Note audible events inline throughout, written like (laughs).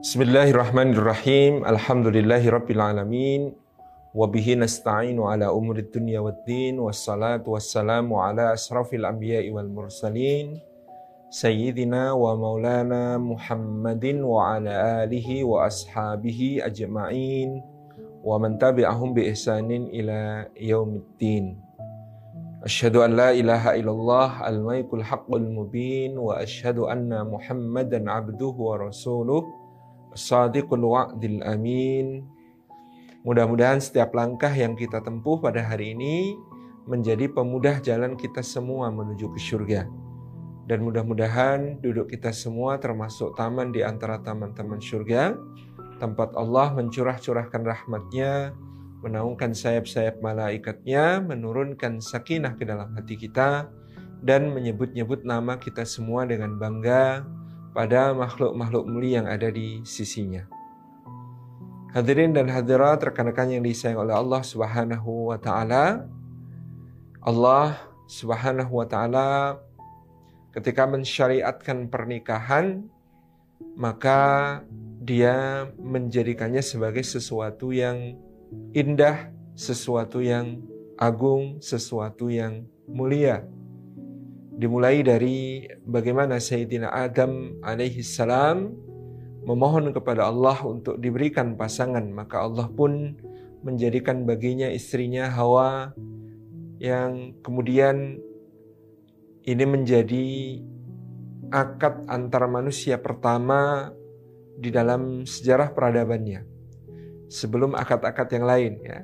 بسم الله الرحمن الرحيم الحمد لله رب العالمين وبه نستعين على أمور الدنيا والدين والصلاة والسلام على أشرف الأنبياء والمرسلين سيدنا ومولانا محمد وعلى آله وأصحابه أجمعين ومن تبعهم بإحسان إلى يوم الدين أشهد أن لا إله إلا الله الملك الحق المبين وأشهد أن محمدا عبده ورسوله Sadiqul wa'dil amin. Mudah-mudahan setiap langkah yang kita tempuh pada hari ini menjadi pemudah jalan kita semua menuju ke surga. Dan mudah-mudahan duduk kita semua termasuk taman di antara taman-taman surga. Tempat Allah mencurah-curahkan rahmatnya, menaungkan sayap-sayap malaikatnya, menurunkan sakinah ke dalam hati kita, dan menyebut-nyebut nama kita semua dengan bangga, pada makhluk-makhluk mulia yang ada di sisinya. Hadirin dan hadirat rekan-rekan yang disayang oleh Allah Subhanahu wa taala. Allah Subhanahu wa taala ketika mensyariatkan pernikahan maka dia menjadikannya sebagai sesuatu yang indah, sesuatu yang agung, sesuatu yang mulia dimulai dari bagaimana Sayyidina Adam alaihi salam memohon kepada Allah untuk diberikan pasangan. Maka Allah pun menjadikan baginya istrinya Hawa yang kemudian ini menjadi akad antara manusia pertama di dalam sejarah peradabannya. Sebelum akad-akad yang lain ya.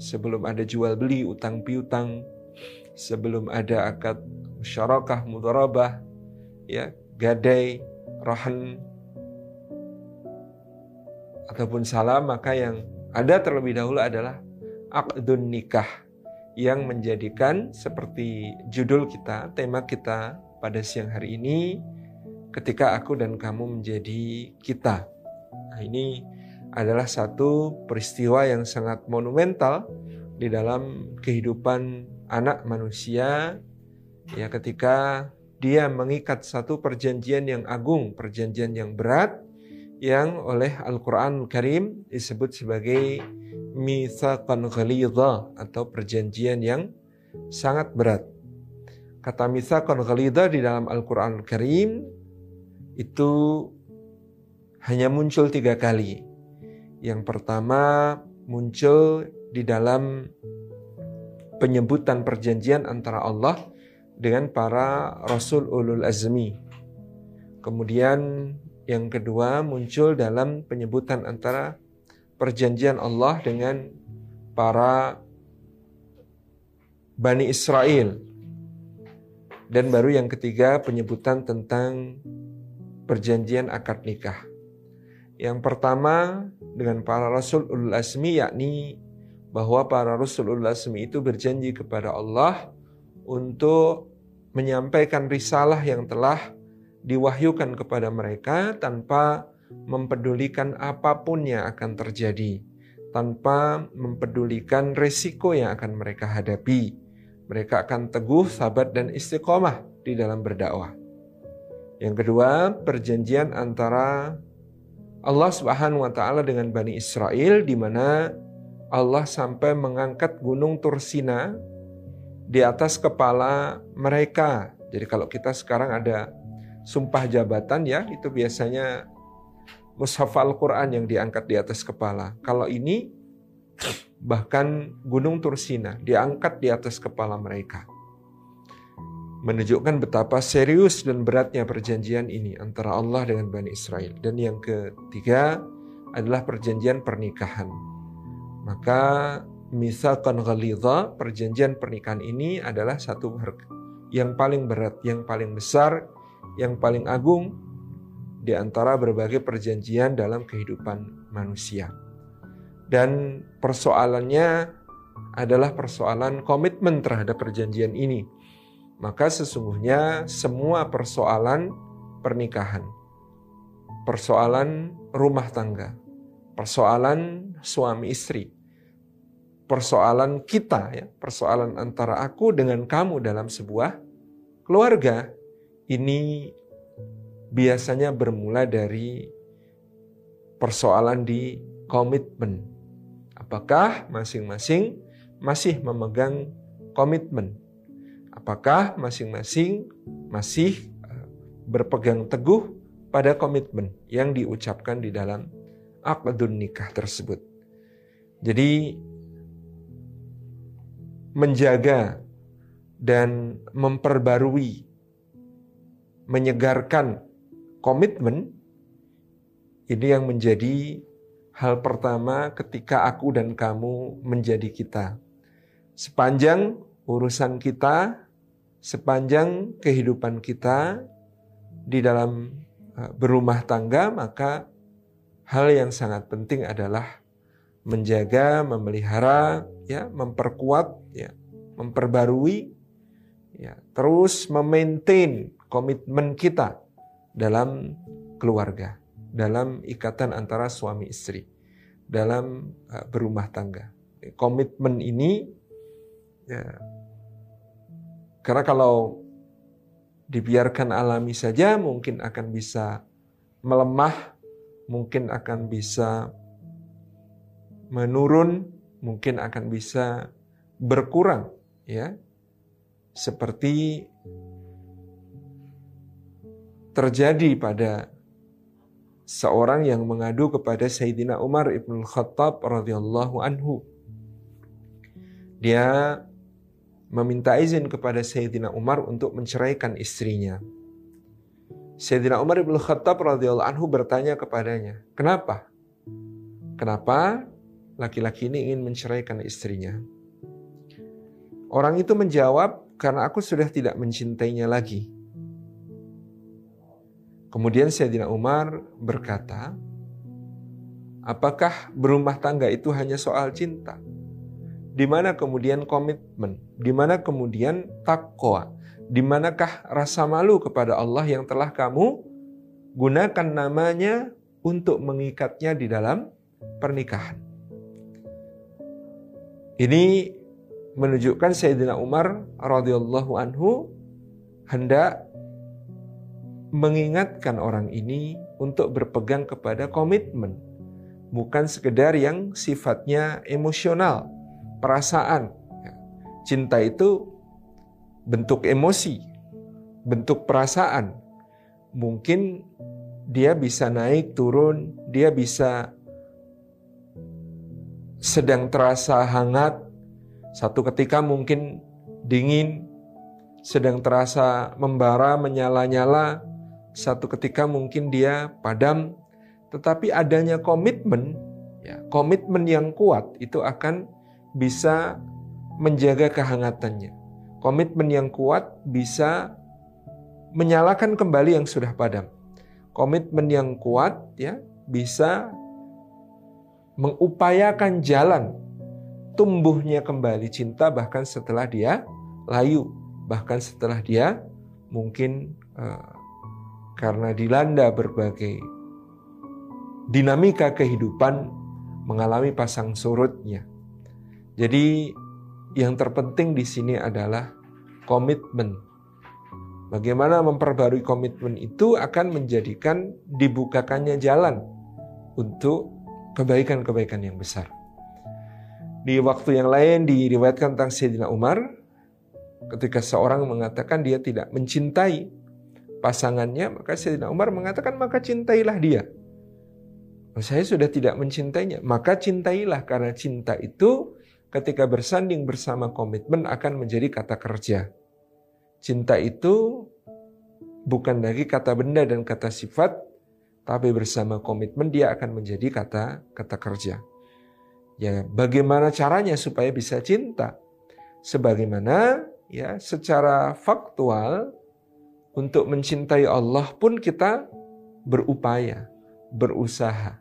Sebelum ada jual beli utang piutang sebelum ada akad musyarakah, mudharabah, ya, gadai, rohan ataupun salam maka yang ada terlebih dahulu adalah akdun nikah yang menjadikan seperti judul kita, tema kita pada siang hari ini ketika aku dan kamu menjadi kita. Nah, ini adalah satu peristiwa yang sangat monumental di dalam kehidupan anak manusia ya ketika dia mengikat satu perjanjian yang agung, perjanjian yang berat yang oleh Al-Qur'an Karim disebut sebagai mitsaqan ghalidha atau perjanjian yang sangat berat. Kata mitsaqan ghalidha di dalam Al-Qur'an Karim itu hanya muncul tiga kali. Yang pertama muncul di dalam penyebutan perjanjian antara Allah dengan para rasul ulul azmi. Kemudian yang kedua muncul dalam penyebutan antara perjanjian Allah dengan para Bani Israel. Dan baru yang ketiga penyebutan tentang perjanjian akad nikah. Yang pertama dengan para rasul ulul azmi yakni bahwa para rasul ulul azmi itu berjanji kepada Allah untuk menyampaikan risalah yang telah diwahyukan kepada mereka tanpa mempedulikan apa pun yang akan terjadi, tanpa mempedulikan resiko yang akan mereka hadapi. Mereka akan teguh, sabar, dan istiqomah di dalam berdakwah. Yang kedua, perjanjian antara Allah Subhanahu wa taala dengan Bani Israel di mana Allah sampai mengangkat gunung Tursina di atas kepala mereka. Jadi kalau kita sekarang ada sumpah jabatan ya, itu biasanya mushaf Al-Quran yang diangkat di atas kepala. Kalau ini bahkan Gunung Tursina diangkat di atas kepala mereka. Menunjukkan betapa serius dan beratnya perjanjian ini antara Allah dengan Bani Israel. Dan yang ketiga adalah perjanjian pernikahan. Maka Misakon ghalidha, perjanjian pernikahan ini adalah satu yang paling berat, yang paling besar, yang paling agung di antara berbagai perjanjian dalam kehidupan manusia. Dan persoalannya adalah persoalan komitmen terhadap perjanjian ini. Maka sesungguhnya semua persoalan pernikahan, persoalan rumah tangga, persoalan suami istri, persoalan kita ya, persoalan antara aku dengan kamu dalam sebuah keluarga ini biasanya bermula dari persoalan di komitmen. Apakah masing-masing masih memegang komitmen? Apakah masing-masing masih eh, berpegang teguh pada komitmen yang diucapkan di dalam akadun nikah tersebut? Jadi menjaga dan memperbarui, menyegarkan komitmen ini yang menjadi hal pertama ketika aku dan kamu menjadi kita. Sepanjang urusan kita, sepanjang kehidupan kita di dalam uh, berumah tangga, maka hal yang sangat penting adalah menjaga, memelihara, ya, memperkuat, ya, memperbarui, ya, terus memaintain komitmen kita dalam keluarga dalam ikatan antara suami istri, dalam uh, berumah tangga. Komitmen ini, ya, karena kalau dibiarkan alami saja, mungkin akan bisa melemah, mungkin akan bisa menurun, mungkin akan bisa berkurang, ya, seperti terjadi pada seorang yang mengadu kepada Sayyidina Umar ibn Khattab radhiyallahu anhu. Dia meminta izin kepada Sayyidina Umar untuk menceraikan istrinya. Sayyidina Umar ibn Khattab radhiyallahu anhu bertanya kepadanya, "Kenapa? Kenapa laki-laki ini ingin menceraikan istrinya?" Orang itu menjawab, "Karena aku sudah tidak mencintainya lagi." Kemudian Sayyidina Umar berkata, apakah berumah tangga itu hanya soal cinta? Di mana kemudian komitmen? Di mana kemudian takwa? Di manakah rasa malu kepada Allah yang telah kamu gunakan namanya untuk mengikatnya di dalam pernikahan? Ini menunjukkan Sayyidina Umar radhiyallahu anhu hendak mengingatkan orang ini untuk berpegang kepada komitmen, bukan sekedar yang sifatnya emosional, perasaan. Cinta itu bentuk emosi, bentuk perasaan. Mungkin dia bisa naik turun, dia bisa sedang terasa hangat, satu ketika mungkin dingin, sedang terasa membara, menyala-nyala, satu ketika mungkin dia padam, tetapi adanya komitmen, ya, komitmen yang kuat itu akan bisa menjaga kehangatannya. Komitmen yang kuat bisa menyalakan kembali yang sudah padam. Komitmen yang kuat ya bisa mengupayakan jalan tumbuhnya kembali cinta bahkan setelah dia layu, bahkan setelah dia mungkin uh, karena dilanda berbagai dinamika kehidupan mengalami pasang surutnya. Jadi yang terpenting di sini adalah komitmen. Bagaimana memperbarui komitmen itu akan menjadikan dibukakannya jalan untuk kebaikan-kebaikan yang besar. Di waktu yang lain diriwayatkan tentang Sayyidina Umar ketika seorang mengatakan dia tidak mencintai pasangannya, maka Sayyidina Umar mengatakan, maka cintailah dia. Oh, saya sudah tidak mencintainya, maka cintailah karena cinta itu ketika bersanding bersama komitmen akan menjadi kata kerja. Cinta itu bukan lagi kata benda dan kata sifat, tapi bersama komitmen dia akan menjadi kata kata kerja. Ya, bagaimana caranya supaya bisa cinta? Sebagaimana ya secara faktual untuk mencintai Allah pun kita berupaya, berusaha,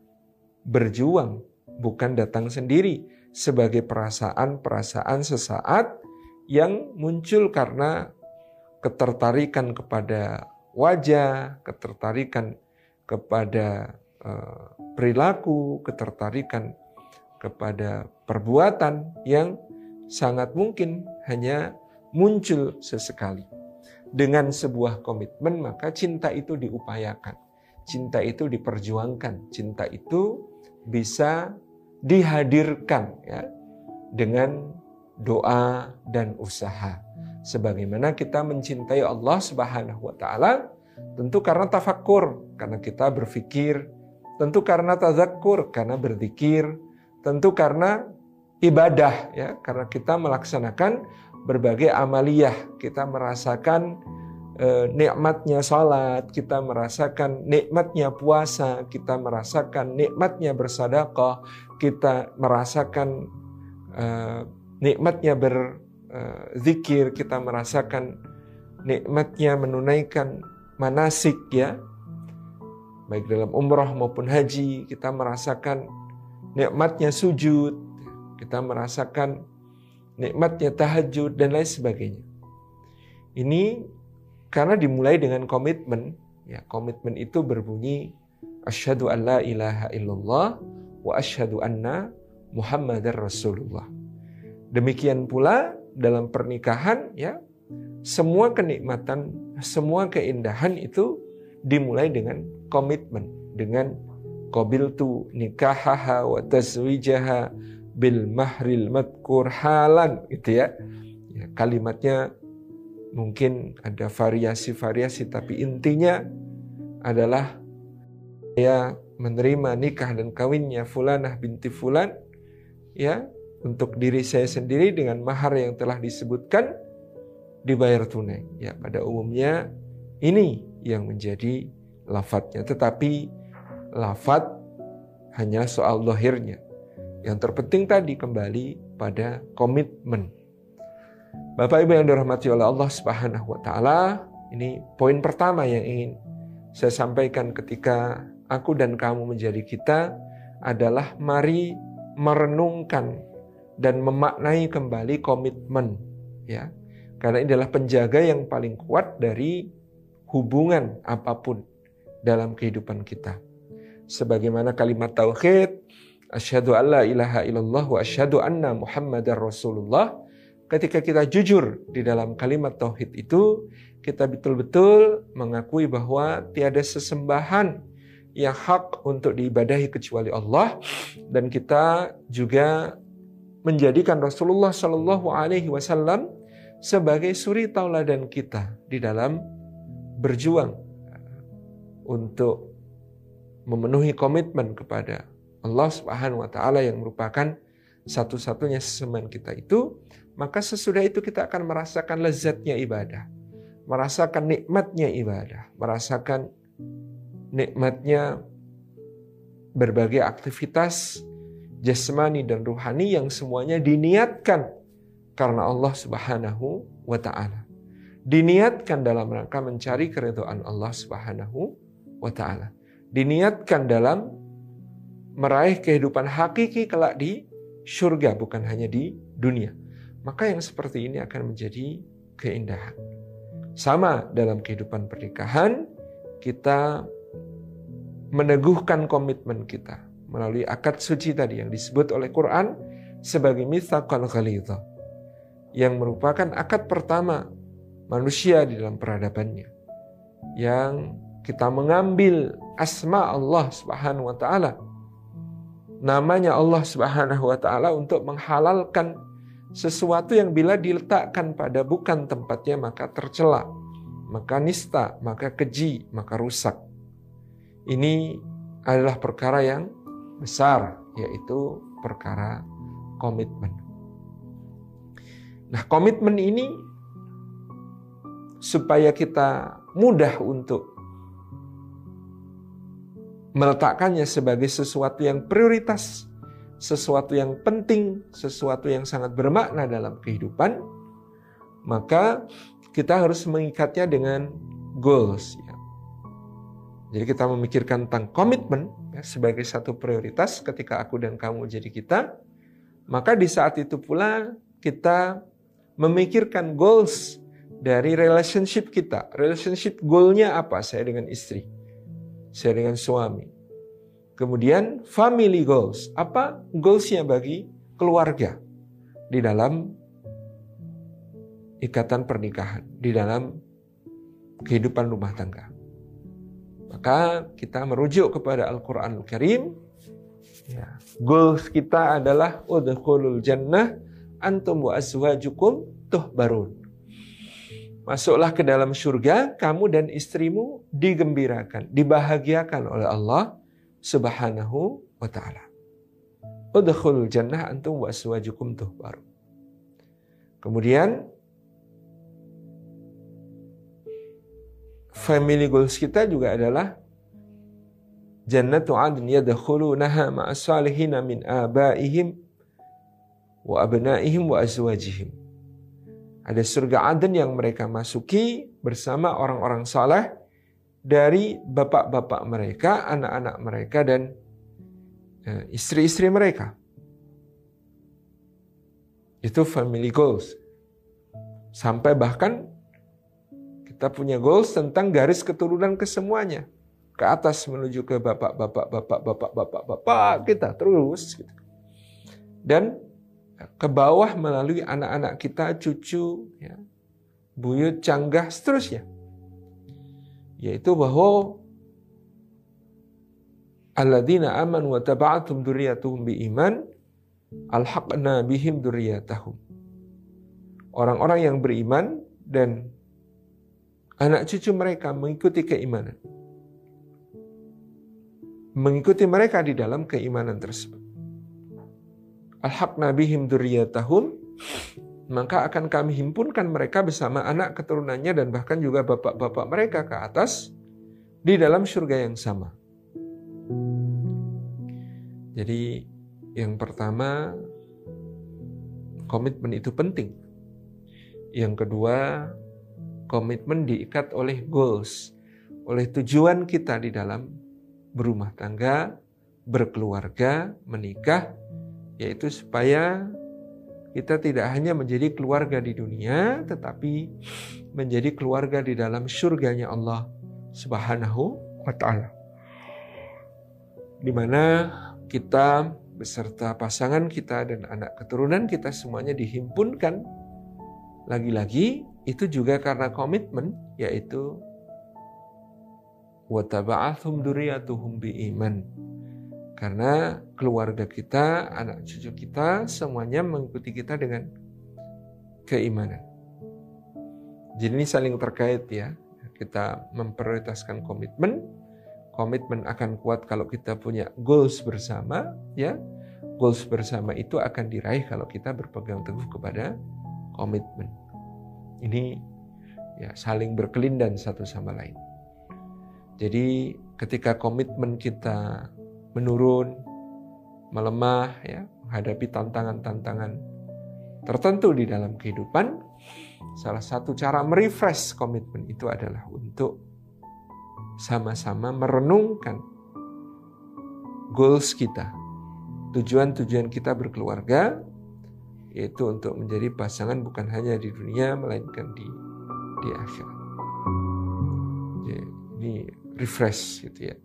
berjuang, bukan datang sendiri sebagai perasaan-perasaan sesaat yang muncul karena ketertarikan kepada wajah, ketertarikan kepada uh, perilaku, ketertarikan kepada perbuatan yang sangat mungkin hanya muncul sesekali dengan sebuah komitmen, maka cinta itu diupayakan. cinta itu diperjuangkan, cinta itu bisa dihadirkan ya dengan doa dan usaha. Sebagaimana kita mencintai Allah Subhanahu wa taala tentu karena tafakkur, karena kita berpikir, tentu karena tazakkur, karena berzikir, tentu karena ibadah ya, karena kita melaksanakan berbagai amaliyah, kita merasakan eh, nikmatnya salat, kita merasakan nikmatnya puasa, kita merasakan nikmatnya bersadaqah, kita merasakan eh, nikmatnya berzikir, kita merasakan nikmatnya menunaikan manasik ya. Baik dalam umrah maupun haji, kita merasakan nikmatnya sujud, kita merasakan nikmatnya tahajud dan lain sebagainya. Ini karena dimulai dengan komitmen, ya komitmen itu berbunyi asyhadu an la ilaha illallah wa asyhadu anna muhammadar rasulullah. Demikian pula dalam pernikahan ya semua kenikmatan, semua keindahan itu dimulai dengan komitmen, dengan qabil tu nikahaha wa tazwijaha bil mahril madkur halan gitu ya. ya kalimatnya mungkin ada variasi-variasi tapi intinya adalah ya menerima nikah dan kawinnya fulanah binti fulan ya untuk diri saya sendiri dengan mahar yang telah disebutkan dibayar tunai. Ya, pada umumnya ini yang menjadi lafadznya. Tetapi lafad hanya soal lohirnya. Yang terpenting tadi kembali pada komitmen. Bapak Ibu yang dirahmati oleh Allah Subhanahu wa taala, ini poin pertama yang ingin saya sampaikan ketika aku dan kamu menjadi kita adalah mari merenungkan dan memaknai kembali komitmen ya karena ini adalah penjaga yang paling kuat dari hubungan apa pun dalam kehidupan kita. Sebagaimana kalimat tauhid asyhadu alla ilaha illallah wa asyhadu anna muhammadar rasulullah ketika kita jujur di dalam kalimat tauhid itu kita betul-betul mengakui bahwa tiada sesembahan yang hak untuk diibadahi kecuali Allah dan kita juga menjadikan Rasulullah Shallallahu Alaihi Wasallam sebagai suri tauladan kita di dalam berjuang untuk memenuhi komitmen kepada Allah Subhanahu wa taala yang merupakan satu-satunya sesembahan kita itu, maka sesudah itu kita akan merasakan lezatnya ibadah, merasakan nikmatnya ibadah, merasakan nikmatnya berbagai aktivitas jasmani dan ruhani yang semuanya diniatkan karena Allah Subhanahu wa taala. Diniatkan dalam rangka mencari keridhaan Allah Subhanahu wa taala. Diniatkan dalam meraih kehidupan hakiki kelak di surga bukan hanya di dunia. Maka yang seperti ini akan menjadi keindahan. Sama dalam kehidupan pernikahan kita meneguhkan komitmen kita melalui akad suci tadi yang disebut oleh Quran sebagai mitsaqal ghalidha yang merupakan akad pertama manusia di dalam peradabannya yang kita mengambil asma Allah Subhanahu wa taala namanya Allah Subhanahu wa taala untuk menghalalkan sesuatu yang bila diletakkan pada bukan tempatnya maka tercela maka nista maka keji maka rusak ini adalah perkara yang besar, yaitu perkara komitmen. Nah, komitmen ini supaya kita mudah untuk meletakkannya sebagai sesuatu yang prioritas, sesuatu yang penting, sesuatu yang sangat bermakna dalam kehidupan, maka kita harus mengikatnya dengan goals. Jadi kita memikirkan tentang komitmen ya, sebagai satu prioritas ketika aku dan kamu jadi kita, maka di saat itu pula kita memikirkan goals dari relationship kita. Relationship goalnya apa? Saya dengan istri, saya dengan suami. Kemudian family goals. Apa goalsnya bagi keluarga di dalam ikatan pernikahan, di dalam kehidupan rumah tangga. Maka kita merujuk kepada Al-Quran Al-Karim. Ya. Goals kita adalah udhulul jannah antum wa azwajukum tuhbarun. Masuklah ke dalam surga, kamu dan istrimu digembirakan, dibahagiakan oleh Allah Subhanahu wa taala. Udkhulul jannah antum wa azwajukum tuhbarun. Kemudian family goals kita juga adalah jannatu adn yadkhulunaha ma'as salihin min abaihim wa abnaihim wa azwajihim. Ada surga Aden yang mereka masuki bersama orang-orang saleh dari bapak-bapak mereka, anak-anak mereka dan eh, istri-istri mereka. Itu family goals. Sampai bahkan kita punya goals tentang garis keturunan kesemuanya. Ke atas menuju ke bapak-bapak, bapak-bapak, bapak-bapak kita terus. Gitu. Dan ke bawah melalui anak-anak kita, cucu, ya, buyut, canggah, seterusnya. Yaitu bahwa alladzina amanu wa taba'atum biiman alhaqna bihim dzurriyyatahum. Orang-orang yang beriman dan anak cucu mereka mengikuti keimanan. Mengikuti mereka di dalam keimanan tersebut. Alhaqna bihim duriyatahum maka akan kami himpunkan mereka bersama anak keturunannya dan bahkan juga bapak-bapak mereka ke atas di dalam surga yang sama. Jadi yang pertama komitmen itu penting. Yang kedua komitmen diikat oleh goals, oleh tujuan kita di dalam berumah tangga, berkeluarga, menikah, yaitu supaya kita tidak hanya menjadi keluarga di dunia, tetapi menjadi keluarga di dalam surganya Allah Subhanahu wa Ta'ala, di mana kita beserta pasangan kita dan anak keturunan kita semuanya dihimpunkan lagi-lagi itu juga karena komitmen yaitu wataba'athum duriyatuhum iman. Karena keluarga kita, anak cucu kita semuanya mengikuti kita dengan keimanan. Jadi ini saling terkait ya. Kita memprioritaskan komitmen. Komitmen akan kuat kalau kita punya goals bersama ya. Goals bersama itu akan diraih kalau kita berpegang teguh kepada komitmen. Ini ya saling berkelindan satu sama lain. Jadi ketika komitmen kita menurun, melemah ya, menghadapi tantangan-tantangan tertentu di dalam kehidupan, salah satu cara merefresh komitmen itu adalah untuk sama-sama merenungkan goals kita, tujuan-tujuan kita berkeluarga, yaitu untuk menjadi pasangan bukan hanya di dunia melainkan di di akhirat. Jadi, ini refresh gitu ya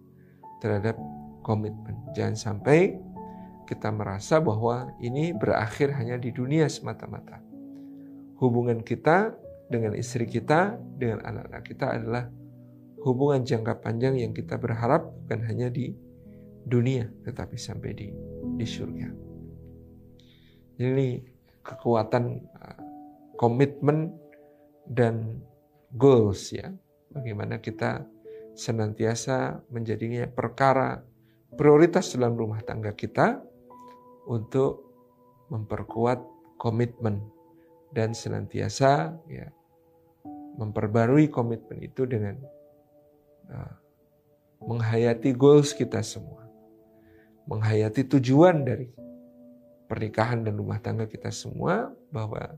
terhadap komitmen. Jangan sampai kita merasa bahwa ini berakhir hanya di dunia semata-mata. Hubungan kita dengan istri kita, dengan anak-anak kita adalah hubungan jangka panjang yang kita berharap bukan hanya di dunia, tetapi sampai di di surga. Jadi kekuatan uh, komitmen dan goals ya. Bagaimana kita senantiasa menjadinya perkara prioritas dalam rumah tangga kita untuk memperkuat komitmen dan senantiasa ya memperbarui komitmen itu dengan uh, menghayati goals kita semua, menghayati tujuan dari pernikahan dan rumah tangga kita semua bahwa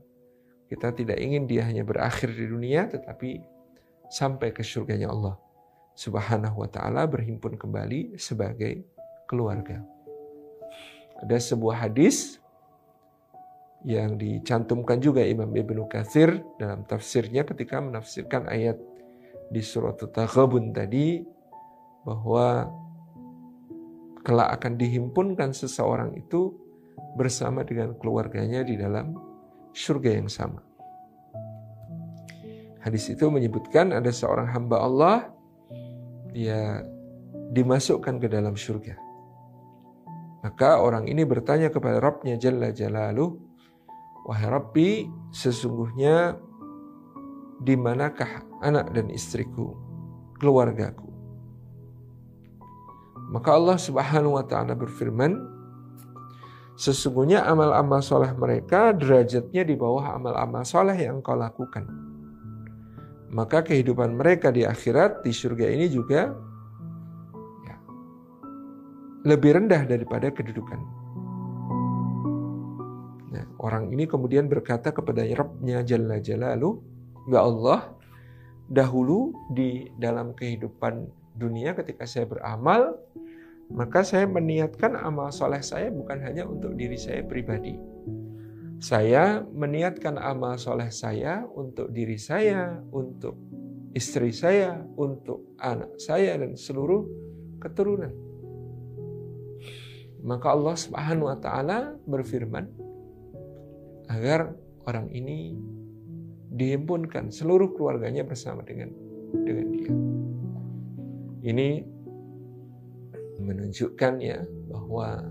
kita tidak ingin dia hanya berakhir di dunia tetapi sampai ke surganya Allah Subhanahu wa taala berhimpun kembali sebagai keluarga. Ada sebuah hadis yang dicantumkan juga Imam Ibnu Katsir dalam tafsirnya ketika menafsirkan ayat di surat Taghabun tadi bahwa kelak akan dihimpunkan seseorang itu bersama dengan keluarganya di dalam surga yang sama. Hadis itu menyebutkan ada seorang hamba Allah dia dimasukkan ke dalam surga. Maka orang ini bertanya kepada Rabbnya Jalla Jalaluh, Wahai Rabbi, sesungguhnya di manakah anak dan istriku, keluargaku? Maka Allah Subhanahu wa taala berfirman, sesungguhnya amal-amal soleh mereka derajatnya di bawah amal-amal soleh yang kau lakukan. Maka kehidupan mereka di akhirat di surga ini juga lebih rendah daripada kedudukan. Nah, orang ini kemudian berkata kepada Rabbnya Jalla Jalalu, Ya Allah, dahulu di dalam kehidupan dunia ketika saya beramal, maka saya meniatkan amal soleh saya bukan hanya untuk diri saya pribadi. Saya meniatkan amal soleh saya untuk diri saya, untuk istri saya, untuk anak saya, dan seluruh keturunan. Maka Allah Subhanahu wa taala berfirman agar orang ini dihimpunkan seluruh keluarganya bersama dengan dengan dia. Ini menunjukkan ya bahwa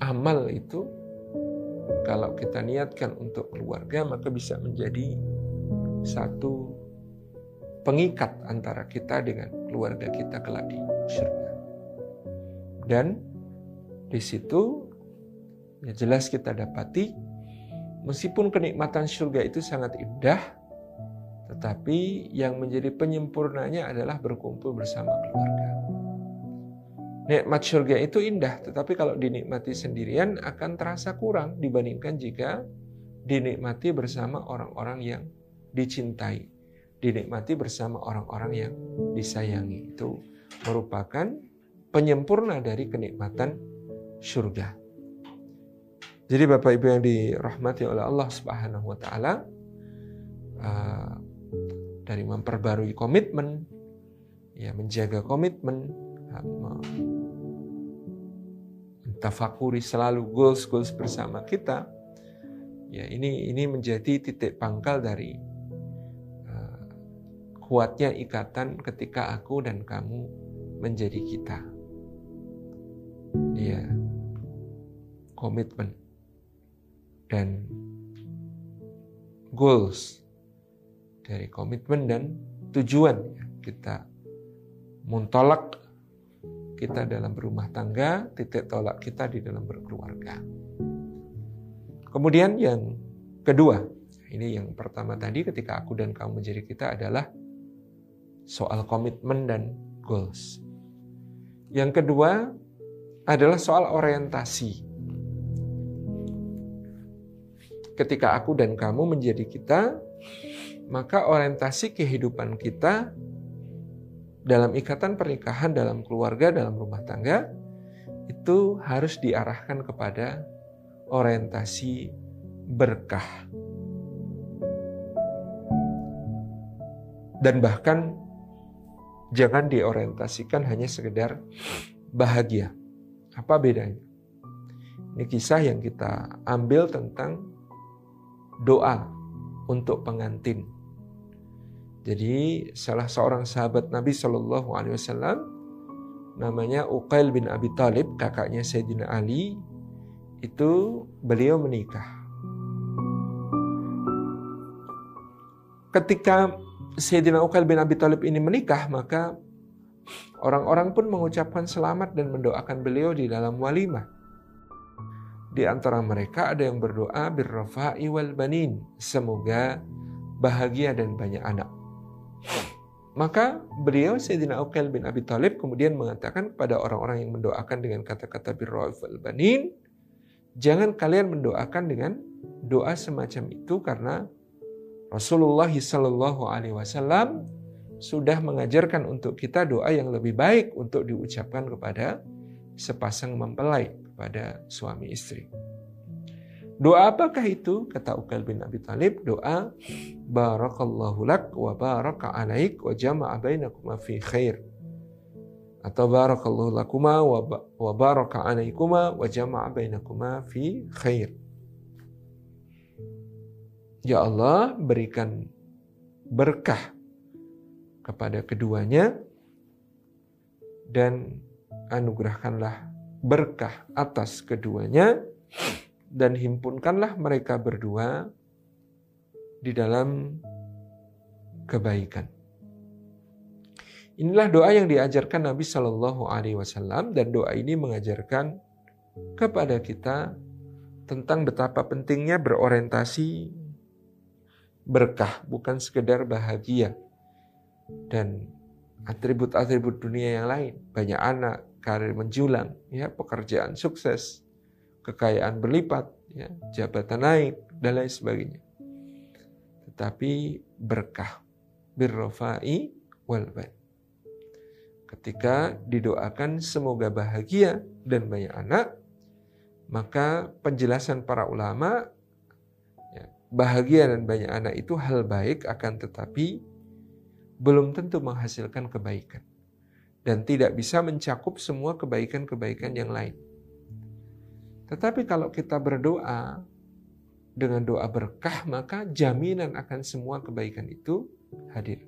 amal itu kalau kita niatkan untuk keluarga maka bisa menjadi satu pengikat antara kita dengan keluarga kita kelak di surga. Dan di situ ya jelas kita dapati meskipun kenikmatan surga itu sangat indah, tetapi yang menjadi penyempurnanya adalah berkumpul bersama keluarga. Nikmat surga itu indah, tetapi kalau dinikmati sendirian akan terasa kurang dibandingkan jika dinikmati bersama orang-orang yang dicintai dinikmati bersama orang-orang yang disayangi. Itu merupakan penyempurna dari kenikmatan surga. Jadi Bapak Ibu yang dirahmati oleh Allah Subhanahu wa taala uh, dari memperbarui komitmen ya menjaga komitmen mentafakuri selalu goals-goals bersama kita ya ini ini menjadi titik pangkal dari kuatnya ikatan ketika aku dan kamu menjadi kita. Ya, komitmen. Dan goals dari komitmen dan tujuan kita. Muntolak kita dalam berumah tangga, titik tolak kita di dalam berkeluarga. Kemudian yang kedua, ini yang pertama tadi ketika aku dan kamu menjadi kita adalah soal komitmen dan goals. Yang kedua adalah soal orientasi. Ketika aku dan kamu menjadi kita, maka orientasi kehidupan kita dalam ikatan pernikahan, dalam keluarga, dalam rumah tangga itu harus diarahkan kepada orientasi berkah. Dan bahkan jangan diorientasikan hanya sekedar bahagia. Apa bedanya? Ini kisah yang kita ambil tentang doa untuk pengantin. Jadi salah seorang sahabat Nabi Shallallahu Alaihi Wasallam namanya Uqail bin Abi Talib, kakaknya Sayyidina Ali, itu beliau menikah. Ketika Sayyidina Uqail bin Abi Thalib ini menikah, maka orang-orang pun mengucapkan selamat dan mendoakan beliau di dalam walimah. Di antara mereka ada yang berdoa birrafa'i wal banin. Semoga bahagia dan banyak anak. Maka beliau Sayyidina Uqail bin Abi Thalib kemudian mengatakan kepada orang-orang yang mendoakan dengan kata-kata birrafa'i wal banin, jangan kalian mendoakan dengan doa semacam itu karena Rasulullah Shallallahu Alaihi Wasallam sudah mengajarkan untuk kita doa yang lebih baik untuk diucapkan kepada sepasang mempelai kepada suami istri. Doa apakah itu? Kata Uqail bin Abi Talib, doa barakallahu lak wa baraka alaik wa jama'a bainakuma fi khair. Atau barakallahu lakuma wa baraka alaikuma wa jama'a bainakuma fi khair. Ya Allah, berikan berkah kepada keduanya dan anugerahkanlah berkah atas keduanya dan himpunkanlah mereka berdua di dalam kebaikan. Inilah doa yang diajarkan Nabi Shallallahu Alaihi Wasallam dan doa ini mengajarkan kepada kita tentang betapa pentingnya berorientasi berkah, bukan sekedar bahagia dan atribut-atribut dunia yang lain, banyak anak, karir menjulang, ya pekerjaan sukses, kekayaan berlipat, ya jabatan naik dan lain sebagainya. Tetapi berkah, birrofai walban ketika didoakan semoga bahagia dan banyak anak, maka penjelasan para ulama ya, bahagia dan banyak anak itu hal baik akan tetapi belum tentu menghasilkan kebaikan dan tidak bisa mencakup semua kebaikan-kebaikan yang lain. Tetapi kalau kita berdoa dengan doa berkah, maka jaminan akan semua kebaikan itu hadir.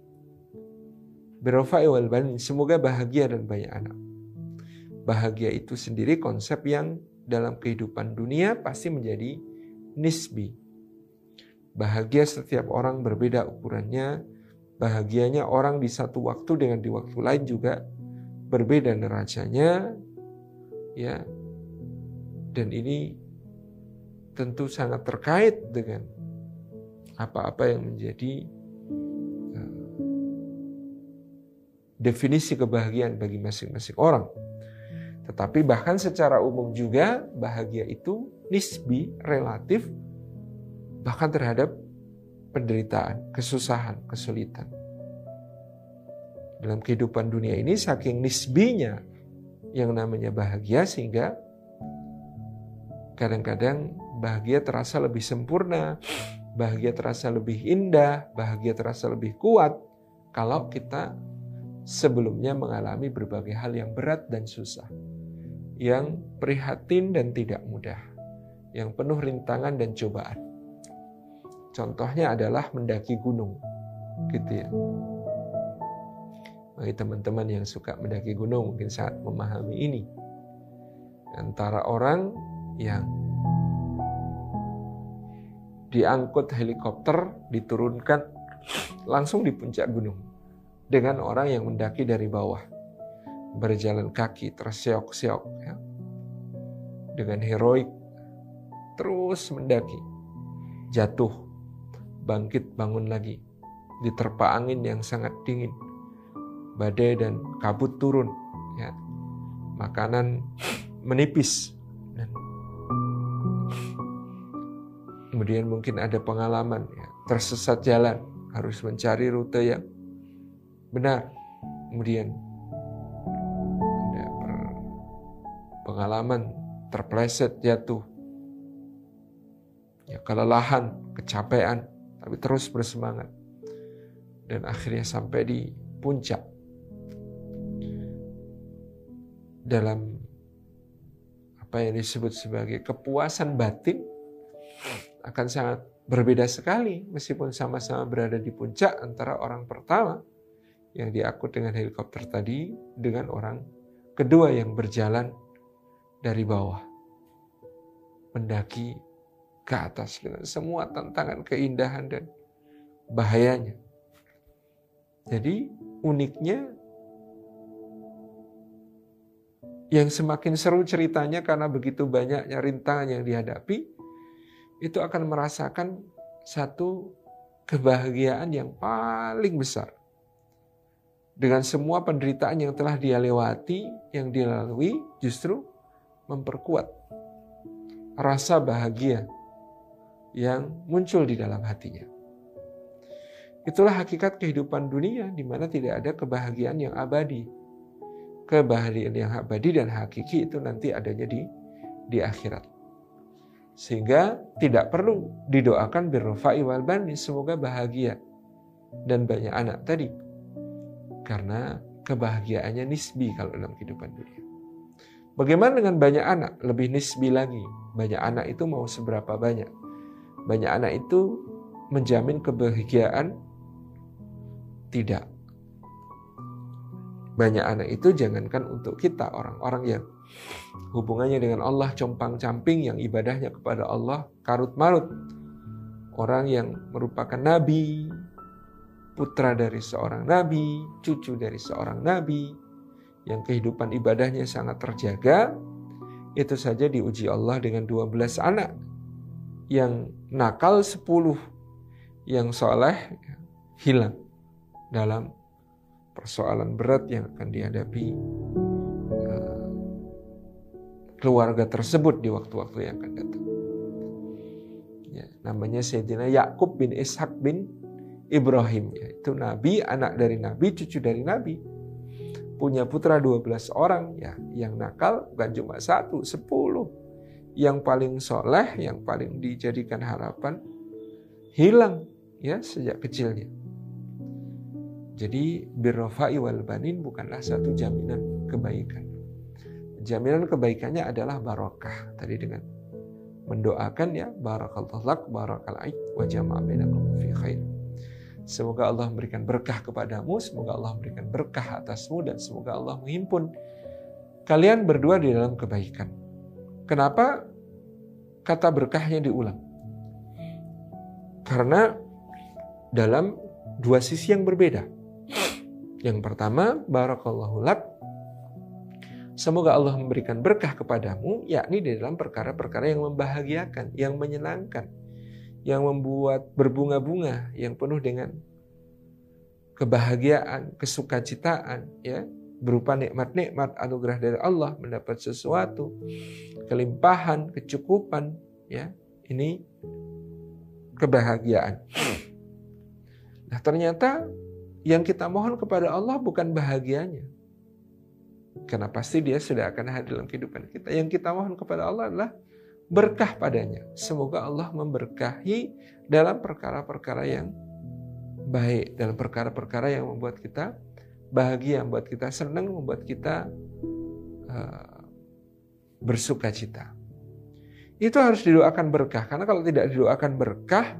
Birofa'i wal banin, semoga bahagia dan banyak anak. Bahagia itu sendiri konsep yang dalam kehidupan dunia pasti menjadi nisbi. Bahagia setiap orang berbeda ukurannya, bahagianya orang di satu waktu dengan di waktu lain juga berbeda neracanya, ya. Dan ini tentu sangat terkait dengan apa-apa yang menjadi definisi kebahagiaan bagi masing-masing orang. Tetapi bahkan secara umum juga bahagia itu nisbi, relatif, bahkan terhadap penderitaan, kesusahan, kesulitan. Dalam kehidupan dunia ini saking nisbinya yang namanya bahagia sehingga kadang-kadang bahagia terasa lebih sempurna, bahagia terasa lebih indah, bahagia terasa lebih kuat kalau kita sebelumnya mengalami berbagai hal yang berat dan susah, yang prihatin dan tidak mudah, yang penuh rintangan dan cobaan. Contohnya adalah mendaki gunung, gitu ya. Bagi teman-teman yang suka mendaki gunung mungkin saat memahami ini. Antara orang yang diangkut helikopter, diturunkan langsung di puncak gunung dengan orang yang mendaki dari bawah. Berjalan kaki terseok-seok ya. Dengan heroik terus mendaki. Jatuh, bangkit bangun lagi. Diterpa angin yang sangat dingin. Badai dan kabut turun ya. Makanan menipis kemudian mungkin ada pengalaman ya, tersesat jalan harus mencari rute yang benar. Kemudian ada pengalaman terpleset jatuh. Ya kelelahan, kecapean, tapi terus bersemangat. Dan akhirnya sampai di puncak. Dalam apa yang disebut sebagai kepuasan batin akan sangat berbeda sekali meskipun sama-sama berada di puncak antara orang pertama yang diangkut dengan helikopter tadi dengan orang kedua yang berjalan dari bawah mendaki ke atas dengan semua tantangan keindahan dan bahayanya. Jadi uniknya yang semakin seru ceritanya karena begitu banyaknya rintangan yang dihadapi, itu akan merasakan satu kebahagiaan yang paling besar dengan semua penderitaan yang telah dia lewati, yang dia lalui, justru memperkuat rasa bahagia yang muncul di dalam hatinya. Itulah hakikat kehidupan dunia di mana tidak ada kebahagiaan yang abadi. Kebahagiaan yang abadi dan hakiki itu nanti adanya di di akhirat. Sehingga tidak perlu didoakan birrofai wal bani, semoga bahagia dan banyak anak tadi karena kebahagiaannya nisbi kalau dalam kehidupan dunia. Bagaimana dengan banyak anak? Lebih nisbi lagi. Banyak anak itu mau seberapa banyak? Banyak anak itu menjamin kebahagiaan Tidak. Banyak anak itu jangankan untuk kita orang-orang yang hubungannya dengan Allah compang-camping yang ibadahnya kepada Allah karut-marut. Orang yang merupakan nabi, putra dari seorang nabi, cucu dari seorang nabi, yang kehidupan ibadahnya sangat terjaga, itu saja diuji Allah dengan 12 anak. Yang nakal 10, yang soleh hilang dalam persoalan berat yang akan dihadapi keluarga tersebut di waktu-waktu yang akan datang. Ya, namanya Sayyidina Yakub bin Ishak bin Ibrahim. Yaitu Nabi, anak dari Nabi, cucu dari Nabi. Punya putra 12 orang. ya Yang nakal bukan cuma satu, sepuluh. Yang paling soleh, yang paling dijadikan harapan, hilang ya sejak kecilnya. Jadi birrofa'i wal banin bukanlah satu jaminan kebaikan. Jaminan kebaikannya adalah barokah. Tadi dengan mendoakan ya barakallahu lak barakal aik wa jama'a bainakum fi khair. Semoga Allah memberikan berkah kepadamu, semoga Allah memberikan berkah atasmu dan semoga Allah menghimpun kalian berdua di dalam kebaikan. Kenapa kata berkahnya diulang? Karena dalam dua sisi yang berbeda. Yang pertama, barakallahu lak. Semoga Allah memberikan berkah kepadamu, yakni di dalam perkara-perkara yang membahagiakan, yang menyenangkan, yang membuat berbunga-bunga, yang penuh dengan kebahagiaan, kesukacitaan, ya, berupa nikmat-nikmat anugerah dari Allah, mendapat sesuatu, kelimpahan, kecukupan, ya. Ini kebahagiaan. Nah, ternyata yang kita mohon kepada Allah bukan bahagianya. Karena pasti dia sudah akan hadir dalam kehidupan kita. Yang kita mohon kepada Allah adalah berkah padanya. Semoga Allah memberkahi dalam perkara-perkara yang baik, dalam perkara-perkara yang membuat kita bahagia, membuat kita senang, membuat kita uh, bersuka cita. Itu harus didoakan berkah, karena kalau tidak didoakan berkah,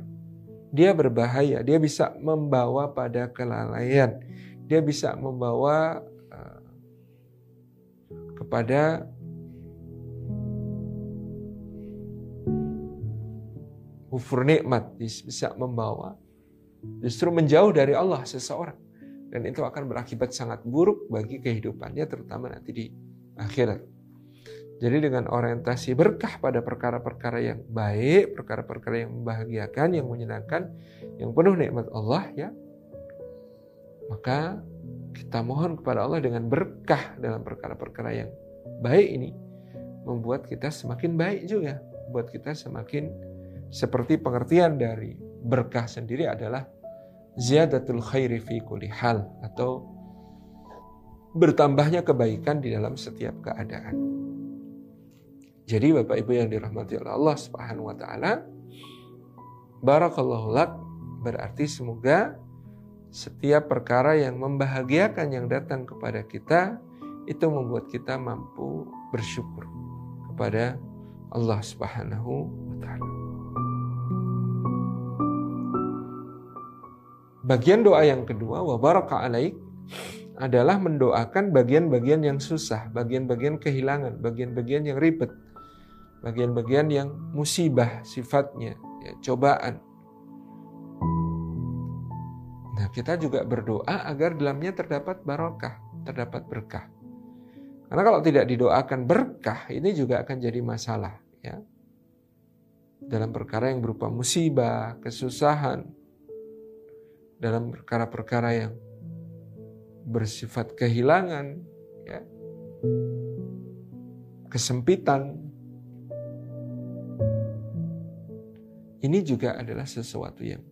dia berbahaya. Dia bisa membawa pada kelalaian. Dia bisa membawa kepada kufur nikmat bisa membawa justru menjauh dari Allah seseorang dan itu akan berakibat sangat buruk bagi kehidupannya terutama nanti di akhirat. Jadi dengan orientasi berkah pada perkara-perkara yang baik, perkara-perkara yang membahagiakan, yang menyenangkan, yang penuh nikmat Allah ya. Maka kita mohon kepada Allah dengan berkah dalam perkara-perkara yang baik ini membuat kita semakin baik juga, buat kita semakin seperti pengertian dari berkah sendiri adalah ziyadatul khairi fi kulli hal atau bertambahnya kebaikan di dalam setiap keadaan. Jadi Bapak Ibu yang dirahmati oleh Allah Subhanahu wa taala, barakallahu lak berarti semoga setiap perkara yang membahagiakan yang datang kepada kita itu membuat kita mampu bersyukur kepada Allah Subhanahu wa taala. Bagian doa yang kedua, wa baraka alaik, adalah mendoakan bagian-bagian yang susah, bagian-bagian kehilangan, bagian-bagian yang ribet, bagian-bagian yang musibah sifatnya, ya, cobaan. Kita juga berdoa agar dalamnya terdapat barokah, terdapat berkah. Karena kalau tidak didoakan berkah, ini juga akan jadi masalah, ya. Dalam perkara yang berupa musibah, kesusahan, dalam perkara-perkara yang bersifat kehilangan, ya, kesempitan, Ini juga adalah sesuatu yang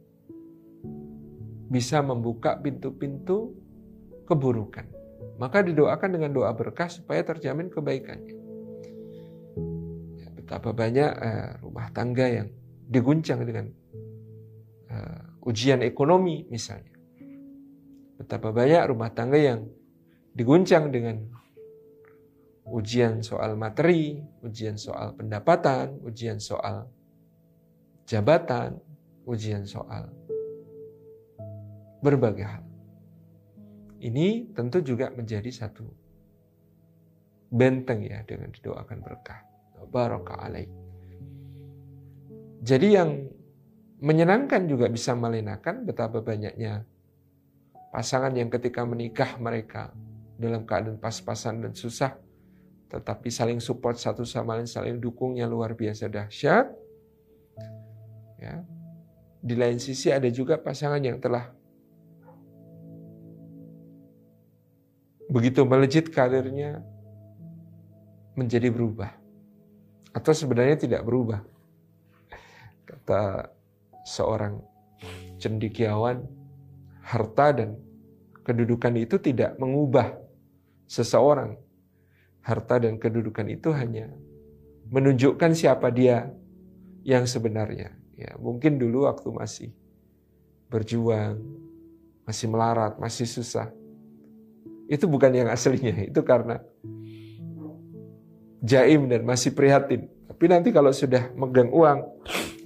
bisa membuka pintu-pintu keburukan. Maka didoakan dengan doa berkah supaya terjamin kebaikannya. Ya, betapa banyak uh, rumah tangga yang diguncang dengan uh, ujian ekonomi misalnya. Betapa banyak rumah tangga yang diguncang dengan ujian soal materi, ujian soal pendapatan, ujian soal jabatan, ujian soal, berbagai hal. Ini tentu juga menjadi satu benteng ya dengan didoakan berkah. Barokah alaih. Jadi yang menyenangkan juga bisa melenakan betapa banyaknya pasangan yang ketika menikah mereka dalam keadaan pas-pasan dan susah tetapi saling support satu sama lain, saling dukungnya luar biasa dahsyat. Ya. Di lain sisi ada juga pasangan yang telah begitu melejit karirnya menjadi berubah. Atau sebenarnya tidak berubah. Kata seorang cendikiawan, harta dan kedudukan itu tidak mengubah seseorang harta dan kedudukan itu hanya menunjukkan siapa dia yang sebenarnya. Ya, mungkin dulu waktu masih berjuang, masih melarat, masih susah. Itu bukan yang aslinya, (laughs) itu karena jaim dan masih prihatin. Tapi nanti kalau sudah megang uang,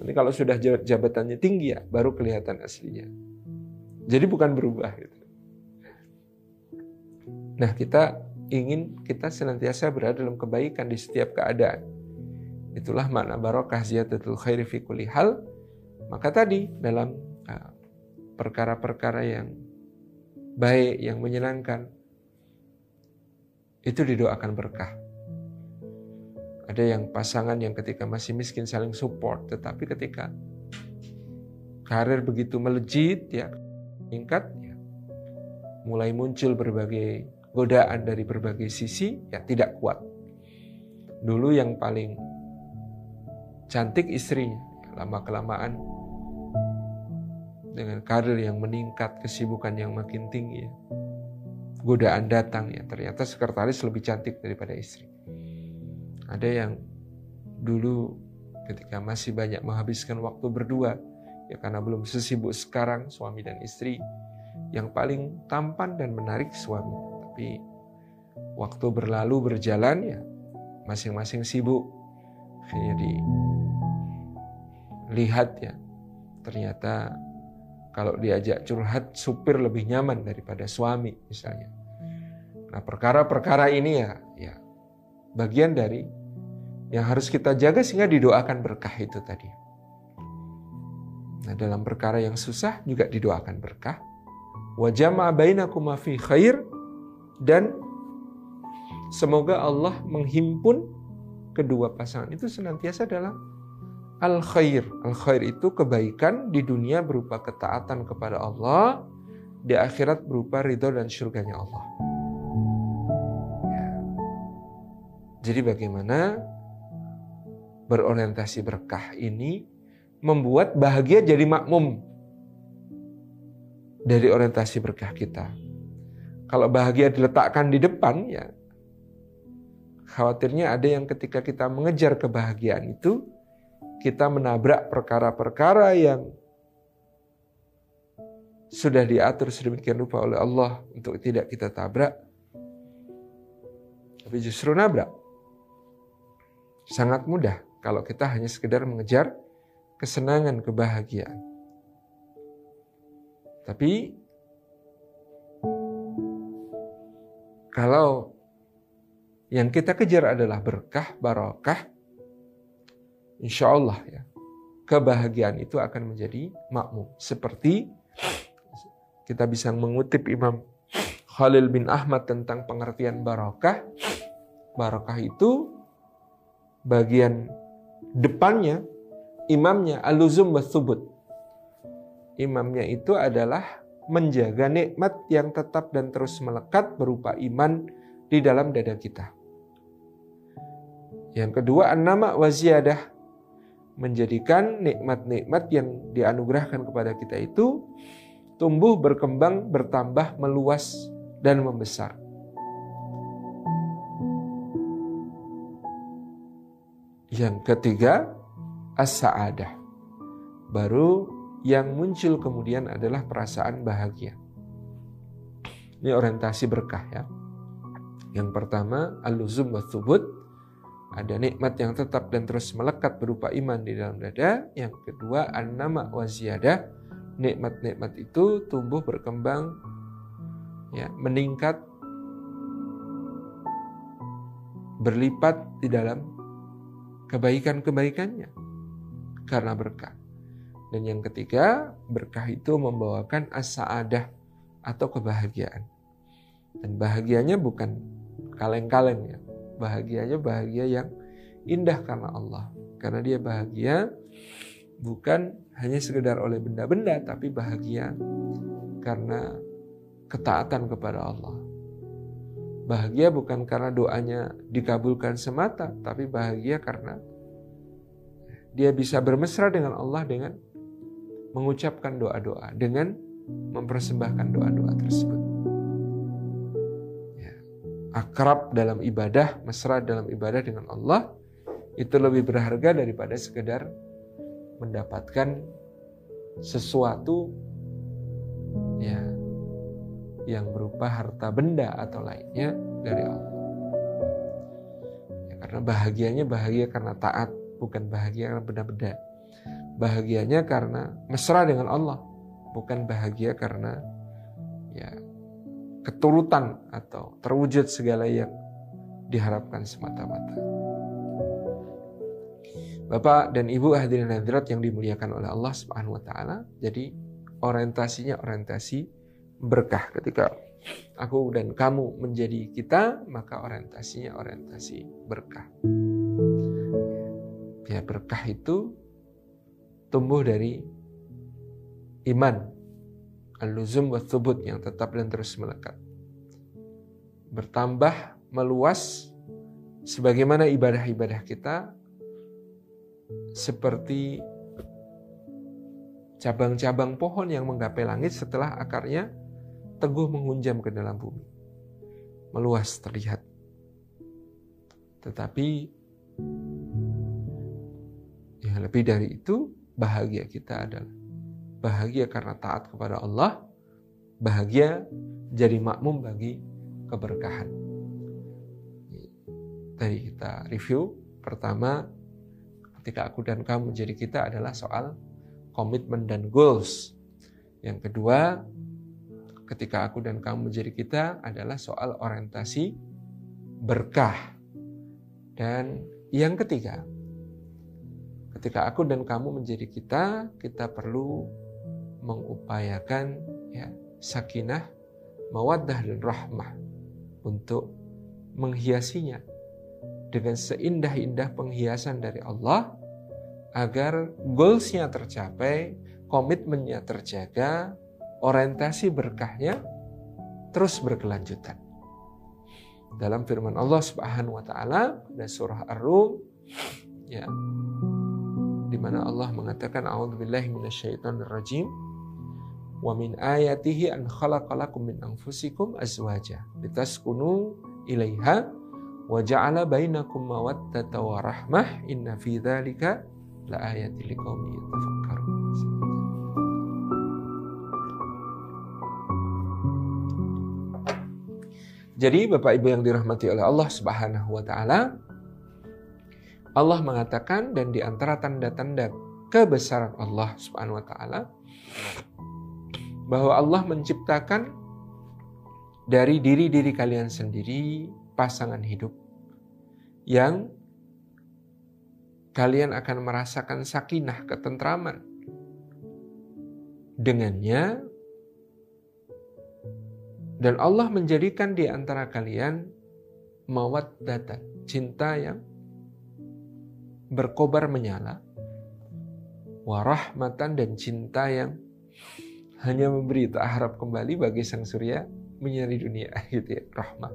nanti kalau sudah jabatannya tinggi ya, baru kelihatan aslinya. Jadi bukan berubah. Gitu. Nah kita ingin kita senantiasa berada dalam kebaikan di setiap keadaan. Itulah makna barokah ziyadatul khairi fi kulli hal. Maka tadi dalam uh, perkara-perkara yang baik, yang menyenangkan, itu didoakan berkah. Ada yang pasangan yang ketika masih miskin saling support, tetapi ketika karir begitu melejit, ya meningkat, ya, mulai muncul berbagai godaan dari berbagai sisi ya tidak kuat. Dulu yang paling cantik istrinya, lama kelamaan dengan karir yang meningkat, kesibukan yang makin tinggi ya. Godaan datang ya, ternyata sekretaris lebih cantik daripada istri. Ada yang dulu ketika masih banyak menghabiskan waktu berdua, ya karena belum sesibuk sekarang suami dan istri, yang paling tampan dan menarik suami tapi waktu berlalu berjalan ya masing-masing sibuk. Jadi lihat ya ternyata kalau diajak curhat supir lebih nyaman daripada suami misalnya. Nah perkara-perkara ini ya ya bagian dari yang harus kita jaga sehingga didoakan berkah itu tadi. Nah dalam perkara yang susah juga didoakan berkah. Wajama bainakum fi khair dan semoga Allah menghimpun kedua pasangan itu senantiasa dalam al khair. Al khair itu kebaikan di dunia berupa ketaatan kepada Allah, di akhirat berupa ridho dan surganya Allah. Ya. Jadi bagaimana berorientasi berkah ini membuat bahagia jadi makmum dari orientasi berkah kita. Kalau bahagia diletakkan di depan, ya khawatirnya ada yang ketika kita mengejar kebahagiaan itu, kita menabrak perkara-perkara yang sudah diatur sedemikian rupa oleh Allah untuk tidak kita tabrak. Tapi justru nabrak. Sangat mudah kalau kita hanya sekedar mengejar kesenangan, kebahagiaan. Tapi Kalau yang kita kejar adalah berkah, barokah, insya Allah ya, kebahagiaan itu akan menjadi makmum. Seperti kita bisa mengutip Imam Khalil bin Ahmad tentang pengertian barokah. Barokah itu bagian depannya, imamnya aluzum wasubut. Imamnya itu adalah menjaga nikmat yang tetap dan terus melekat berupa iman di dalam dada kita. Yang kedua, an-nama waziyadah menjadikan nikmat-nikmat yang dianugerahkan kepada kita itu tumbuh, berkembang, bertambah, meluas, dan membesar. Yang ketiga, as-sa'adah. Baru yang muncul kemudian adalah perasaan bahagia. Ini orientasi berkah ya. Yang pertama, al-luzum wa thubut. Ada nikmat yang tetap dan terus melekat berupa iman di dalam dada. Yang kedua, an-nama wa ziyadah. Nikmat-nikmat itu tumbuh berkembang ya meningkat berlipat di dalam kebaikan-kebaikannya karena berkah. Dan yang ketiga, berkah itu membawakan as-sa'adah atau kebahagiaan. Dan bahagianya bukan kaleng-kaleng ya. Bahagianya bahagia yang indah karena Allah. Karena dia bahagia bukan hanya sekedar oleh benda-benda, tapi bahagia karena ketaatan kepada Allah. Bahagia bukan karena doanya dikabulkan semata, tapi bahagia karena dia bisa bermesra dengan Allah dengan mengucapkan doa-doa, dengan mempersembahkan doa-doa tersebut. Akrab dalam ibadah, mesra dalam ibadah dengan Allah, itu lebih berharga daripada sekedar mendapatkan sesuatu ya yang berupa harta benda atau lainnya dari Allah. Ya, karena bahagianya bahagia karena taat, bukan bahagia karena benda-benda. Bahagianya karena mesra dengan Allah, bukan bahagia karena keturutan atau terwujud segala yang diharapkan semata-mata. Bapak dan Ibu hadirin hadirat yang dimuliakan oleh Allah Subhanahu wa taala, jadi orientasinya orientasi berkah ketika aku dan kamu menjadi kita maka orientasinya orientasi berkah ya berkah itu tumbuh dari iman al-luzum wa thubut yang tetap dan terus melekat bertambah meluas sebagaimana ibadah-ibadah kita seperti cabang-cabang pohon yang menggapai langit setelah akarnya teguh menghunjam ke dalam bumi. Meluas terlihat. Tetapi yang lebih dari itu, bahagia kita adalah bahagia karena taat kepada Allah, bahagia jadi makmum bagi keberkahan. Tadi kita review, pertama ketika aku dan kamu menjadi kita adalah soal komitmen dan goals. Yang kedua, ketika aku dan kamu menjadi kita adalah soal orientasi berkah. Dan yang ketiga, ketika aku dan kamu menjadi kita, kita perlu mengupayakan ya sakinah, mawaddah dan rahmah untuk menghiasinya dengan seindah-indah penghiasan dari Allah agar goalsnya tercapai, komitmennya terjaga, orientasi berkahnya terus berkelanjutan. Dalam firman Allah Subhanahu wa taala pada surah Ar-Rum ya di mana Allah mengatakan a'udzubillahi minasyaitonir rajim wa min ayatihi an khalaqalakum min anfusikum azwaja litaskunu ilaiha wa ja'ala bainakum mawaddata wa rahmah inna fi dzalika laayatil liqaumin yatafakkarun. Jadi Bapak Ibu yang dirahmati oleh Allah Subhanahu wa taala, Allah mengatakan dan di antara tanda-tanda kebesaran Allah Subhanahu wa taala bahwa Allah menciptakan dari diri-diri kalian sendiri pasangan hidup yang kalian akan merasakan sakinah, ketentraman. Dengannya dan Allah menjadikan di antara kalian mawat data, cinta yang berkobar menyala, warahmatan dan cinta yang hanya memberi tak harap kembali bagi sang surya menyari dunia (laughs) gitu ya, rahmat.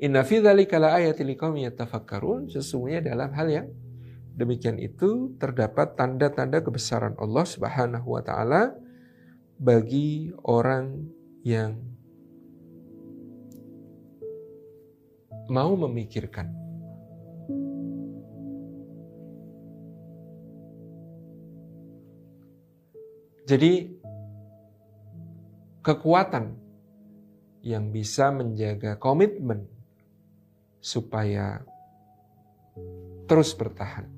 Inna fi dzalika laayatil liqaumin yatafakkarun. Sesungguhnya dalam hal yang demikian itu terdapat tanda-tanda kebesaran Allah Subhanahu wa taala bagi orang yang mau memikirkan. Jadi, kekuatan yang bisa menjaga komitmen supaya terus bertahan,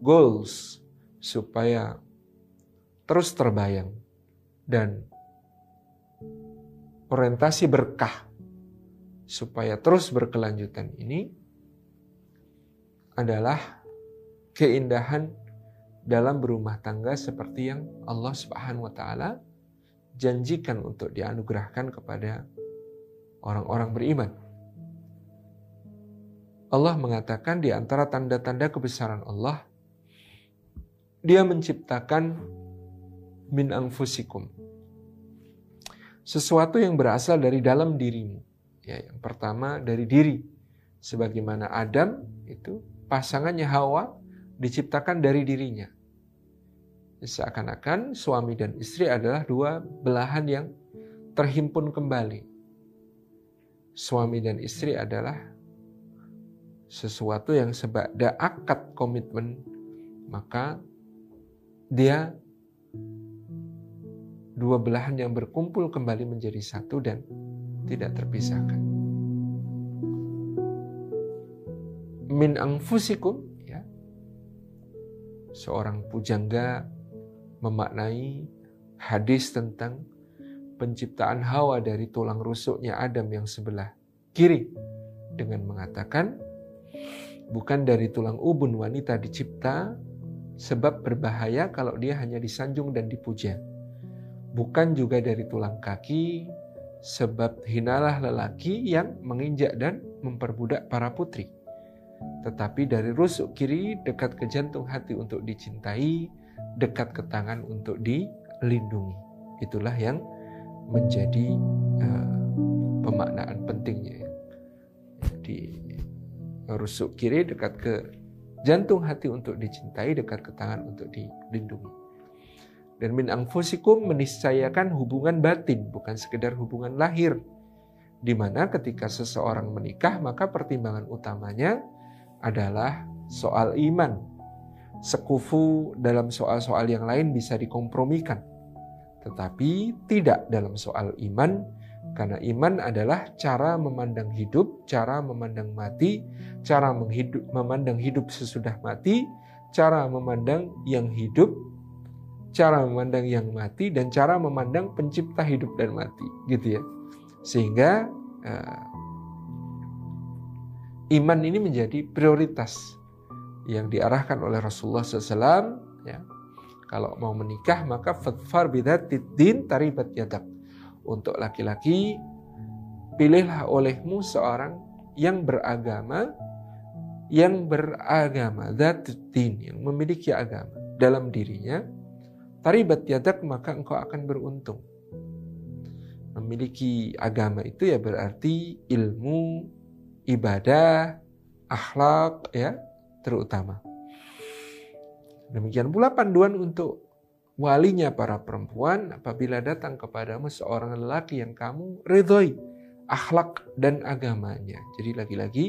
goals supaya terus terbayang, dan orientasi berkah supaya terus berkelanjutan ini adalah keindahan dalam berumah tangga seperti yang Allah Subhanahu wa taala janjikan untuk dianugerahkan kepada orang-orang beriman. Allah mengatakan di antara tanda-tanda kebesaran Allah, Dia menciptakan min anfusikum. Sesuatu yang berasal dari dalam dirimu. Ya, yang pertama dari diri. Sebagaimana Adam itu pasangannya Hawa diciptakan dari dirinya. Seakan-akan suami dan istri adalah dua belahan yang terhimpun kembali. Suami dan istri adalah sesuatu yang sebada akad komitmen, maka dia dua belahan yang berkumpul kembali menjadi satu dan tidak terpisahkan. Min angfusikum. Seorang pujangga memaknai hadis tentang penciptaan Hawa dari tulang rusuknya Adam yang sebelah kiri dengan mengatakan bukan dari tulang ubun wanita dicipta sebab berbahaya kalau dia hanya disanjung dan dipuja bukan juga dari tulang kaki, sebab hinalah lelaki yang menginjak dan memperbudak para putri. Tetapi dari rusuk kiri dekat ke jantung hati untuk dicintai, dekat ke tangan untuk dilindungi. Itulah yang menjadi uh, pemaknaan pentingnya. Di rusuk kiri dekat ke jantung hati untuk dicintai, dekat ke tangan untuk dilindungi. Dan min angfusikum meniscayakan hubungan batin, bukan sekedar hubungan lahir. Di mana ketika seseorang menikah, maka pertimbangan utamanya adalah soal iman. Sekufu dalam soal-soal yang lain bisa dikompromikan. Tetapi tidak dalam soal iman, karena iman adalah cara memandang hidup, cara memandang mati, cara menghidup, memandang hidup sesudah mati, cara memandang yang hidup cara memandang yang mati dan cara memandang pencipta hidup dan mati gitu ya sehingga uh, iman ini menjadi prioritas yang diarahkan oleh Rasulullah SAW ya. Kalau mau menikah maka fatfar din taribat yadak untuk laki-laki pilihlah olehmu seorang yang beragama yang beragama din yang memiliki agama dalam dirinya. Taribat yadak maka engkau akan beruntung. Memiliki agama itu ya berarti ilmu, ibadah, akhlak ya terutama. Demikian pula panduan untuk walinya para perempuan apabila datang kepadamu seorang lelaki yang kamu ridhoi akhlak dan agamanya. Jadi lagi-lagi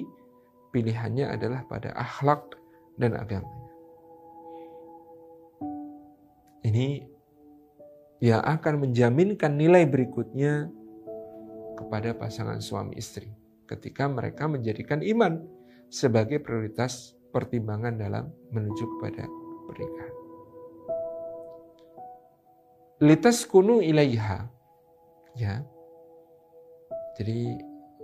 pilihannya adalah pada akhlak dan agama. Ini yang akan menjaminkan nilai berikutnya kepada pasangan suami istri ketika mereka menjadikan iman sebagai prioritas pertimbangan dalam menuju kepada pernikahan. Litas kunu ilaiha. Ya. Jadi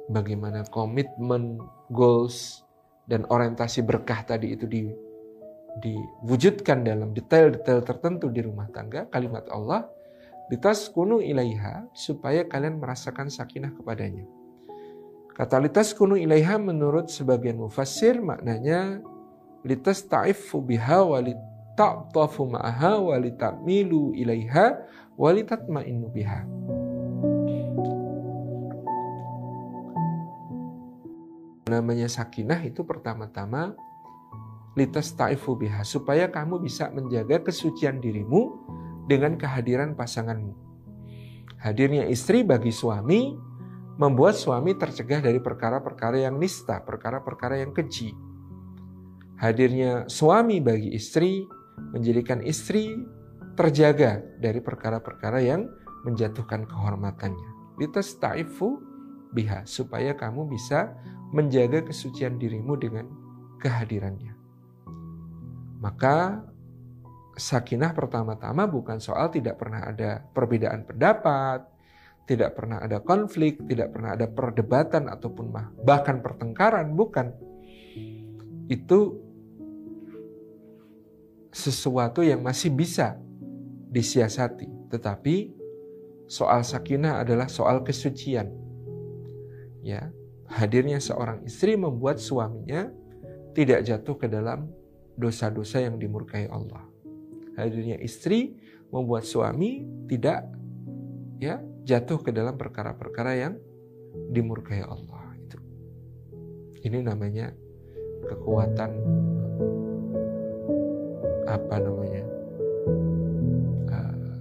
bagaimana komitmen, goals, dan orientasi berkah tadi itu di diwujudkan dalam detail-detail tertentu di rumah tangga, kalimat Allah, litas kunu ilaiha, supaya kalian merasakan sakinah kepadanya. Kata litas kunu ilaiha menurut sebagian mufassir maknanya litas ta'ifu biha walitata'tafu ma'aha walitamilu ilaiha walitatma'innu biha. Namanya sakinah itu pertama-tama litas ta'ifu biha supaya kamu bisa menjaga kesucian dirimu dengan kehadiran pasanganmu. Hadirnya istri bagi suami membuat suami tercegah dari perkara-perkara yang nista, perkara-perkara yang keji. Hadirnya suami bagi istri menjadikan istri terjaga dari perkara-perkara yang menjatuhkan kehormatannya. Litas ta'ifu biha supaya kamu bisa menjaga kesucian dirimu dengan kehadirannya. Maka sakinah pertama-tama bukan soal tidak pernah ada perbedaan pendapat, tidak pernah ada konflik, tidak pernah ada perdebatan ataupun bahkan pertengkaran, bukan. Itu sesuatu yang masih bisa disiasati, tetapi soal sakinah adalah soal kesucian. Ya, hadirnya seorang istri membuat suaminya tidak jatuh ke dalam dosa-dosa yang dimurkai Allah. Hadirnya istri membuat suami tidak ya jatuh ke dalam perkara-perkara yang dimurkai Allah itu. Ini namanya kekuatan apa namanya uh,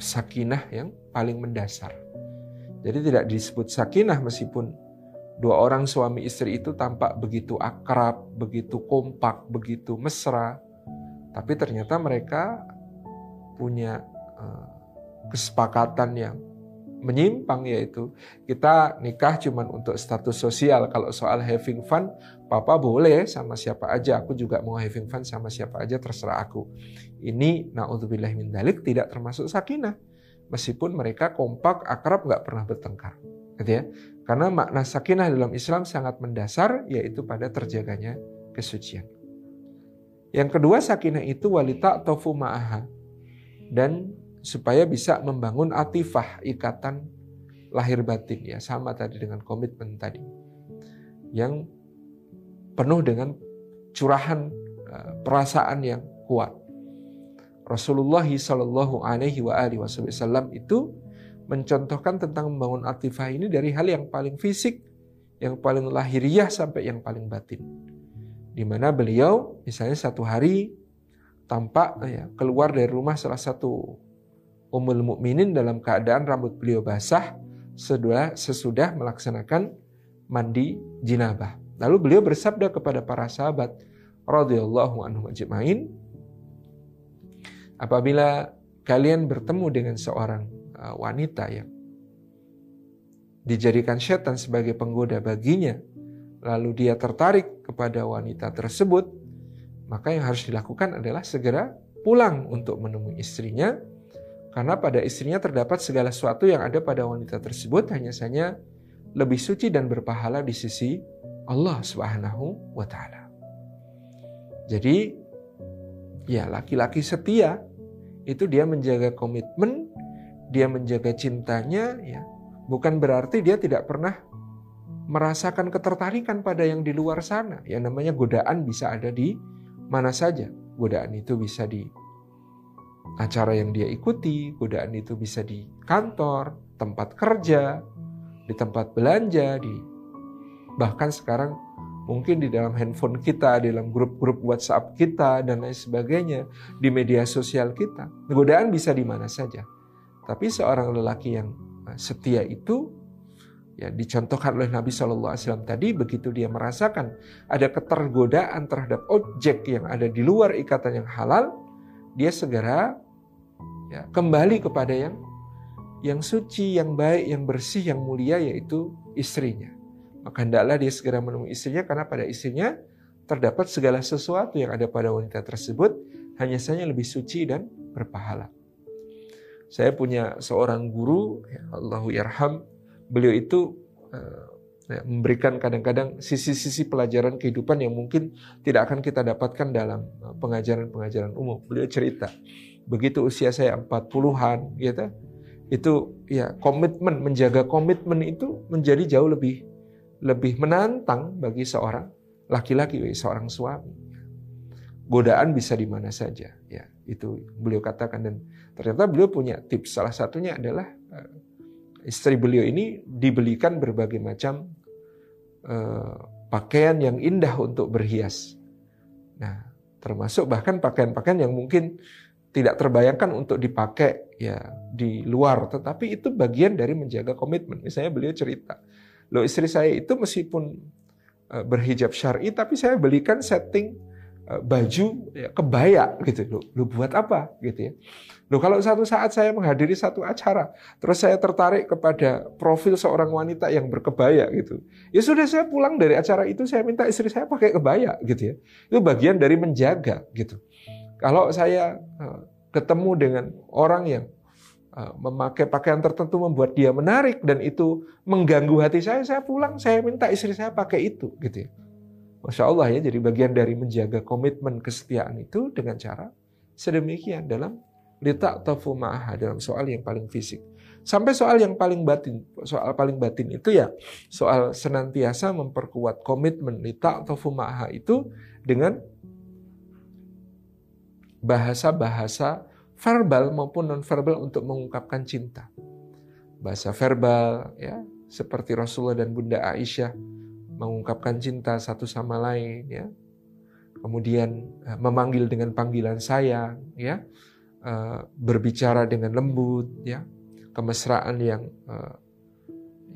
sakinah yang paling mendasar. Jadi tidak disebut sakinah meskipun dua orang suami istri itu tampak begitu akrab, begitu kompak, begitu mesra, tapi ternyata mereka punya uh, kesepakatan yang menyimpang yaitu kita nikah cuman untuk status sosial. Kalau soal having fun, papa boleh sama siapa aja. Aku juga mau having fun sama siapa aja terserah aku. Ini naudzubillah min dalik tidak termasuk sakinah. Meskipun mereka kompak, akrab, nggak pernah bertengkar. Gitu ya. Karena makna sakinah dalam Islam sangat mendasar yaitu pada terjaganya kesucian. Yang kedua sakinah itu walita tofu ma'aha. Dan supaya bisa membangun atifah ikatan lahir batin ya sama tadi dengan komitmen tadi yang penuh dengan curahan uh, perasaan yang kuat. Rasulullah Shallallahu Alaihi Wasallam itu mencontohkan tentang membangun atifah ini dari hal yang paling fisik, yang paling lahiriah sampai yang paling batin. Di mana beliau misalnya satu hari tampak ya, keluar dari rumah salah satu Ummul Mukminin dalam keadaan rambut beliau basah sesudah, sesudah melaksanakan mandi jinabah. Lalu beliau bersabda kepada para sahabat radhiyallahu anhum ajma'in, apabila kalian bertemu dengan seorang uh, wanita yang dijadikan setan sebagai penggoda baginya, lalu dia tertarik kepada wanita tersebut, maka yang harus dilakukan adalah segera pulang untuk menemui istrinya karena pada istrinya terdapat segala sesuatu yang ada pada wanita tersebut hanya saja lebih suci dan berpahala di sisi Allah Subhanahu wa taala. Jadi ya laki-laki setia itu dia menjaga komitmen, dia menjaga cintanya ya. Bukan berarti dia tidak pernah merasakan ketertarikan pada yang di luar sana. Yang namanya godaan bisa ada di mana saja. Godaan itu bisa di acara yang dia ikuti, godaan itu bisa di kantor, tempat kerja, di tempat belanja, di bahkan sekarang mungkin di dalam handphone kita, di dalam grup-grup WhatsApp kita dan lain sebagainya, di media sosial kita. Godaan bisa di mana saja. Tapi seorang lelaki yang eh, setia itu ya dicontohkan oleh Nabi Shallallahu Alaihi Wasallam tadi begitu dia merasakan ada ketergodaan terhadap objek yang ada di luar ikatan yang halal dia segera ya, kembali kepada yang yang suci, yang baik, yang bersih, yang mulia yaitu istrinya. Maka hendaklah dia segera menemui istrinya karena pada istrinya terdapat segala sesuatu yang ada pada wanita tersebut hanya saja lebih suci dan berpahala. Saya punya seorang guru, ya Allahu yarham, beliau itu uh, ya, memberikan kadang-kadang sisi-sisi pelajaran kehidupan yang mungkin tidak akan kita dapatkan dalam eh, pengajaran-pengajaran umum. Beliau cerita, begitu usia saya 40-an gitu, itu ya komitmen menjaga komitmen itu menjadi jauh lebih lebih menantang bagi seorang laki-laki, seorang suami. Godaan bisa di mana saja, ya itu beliau katakan dan ternyata beliau punya tips. Salah satunya adalah eh, istri beliau ini dibelikan berbagai macam uh, pakaian yang indah untuk berhias. Nah, termasuk bahkan pakaian-pakaian yang mungkin tidak terbayangkan untuk dipakai ya di luar, tetapi itu bagian dari menjaga komitmen. Misalnya beliau cerita, lo istri saya itu meskipun uh, berhijab syar'i, tapi saya belikan setting baju ya, kebaya gitu. Lo, lo buat apa gitu ya? Lo kalau satu saat saya menghadiri satu acara, terus saya tertarik kepada profil seorang wanita yang berkebaya gitu. Ya sudah saya pulang dari acara itu saya minta istri saya pakai kebaya gitu ya. Itu bagian dari menjaga gitu. Kalau saya eh, ketemu dengan orang yang uh, memakai pakaian tertentu membuat dia menarik dan itu mengganggu hati saya, saya pulang, saya minta istri saya pakai itu, gitu ya. Masya Allah ya, jadi bagian dari menjaga komitmen kesetiaan itu dengan cara sedemikian dalam litak tafu ma'aha dalam soal yang paling fisik. Sampai soal yang paling batin, soal paling batin itu ya soal senantiasa memperkuat komitmen litak tafu ma'aha itu dengan bahasa-bahasa verbal maupun non-verbal untuk mengungkapkan cinta. Bahasa verbal ya, seperti Rasulullah dan Bunda Aisyah mengungkapkan cinta satu sama lain ya. Kemudian eh, memanggil dengan panggilan sayang ya Eh, berbicara dengan lembut, ya, kemesraan yang uh,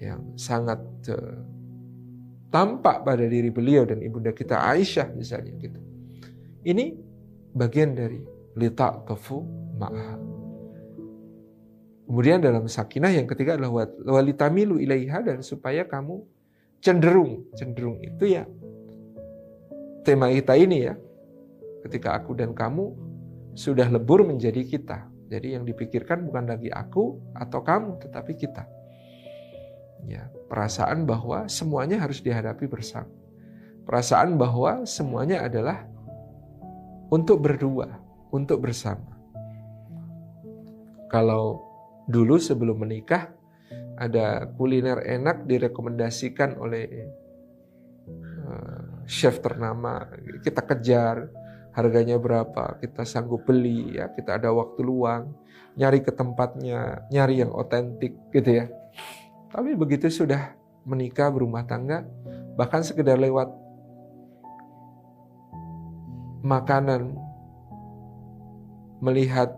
yang sangat tampak pada diri beliau dan ibunda kita Aisyah misalnya gitu. Ini bagian dari lita kefu ma'ah. Kemudian dalam sakinah yang ketiga adalah walitamilu ilaiha dan supaya kamu cenderung, cenderung itu ya tema kita ini ya. Ketika aku dan kamu sudah lebur menjadi kita. Jadi yang dipikirkan bukan lagi aku atau kamu, tetapi kita. Ya, perasaan bahwa semuanya harus dihadapi bersama. Perasaan bahwa semuanya adalah untuk berdua, untuk bersama. Kalau dulu sebelum menikah ada kuliner enak direkomendasikan oleh uh, chef ternama, kita kejar, harganya berapa, kita sanggup beli ya, kita ada waktu luang, nyari ke tempatnya, nyari yang otentik gitu ya. Tapi begitu sudah menikah berumah tangga, bahkan sekedar lewat makanan, melihat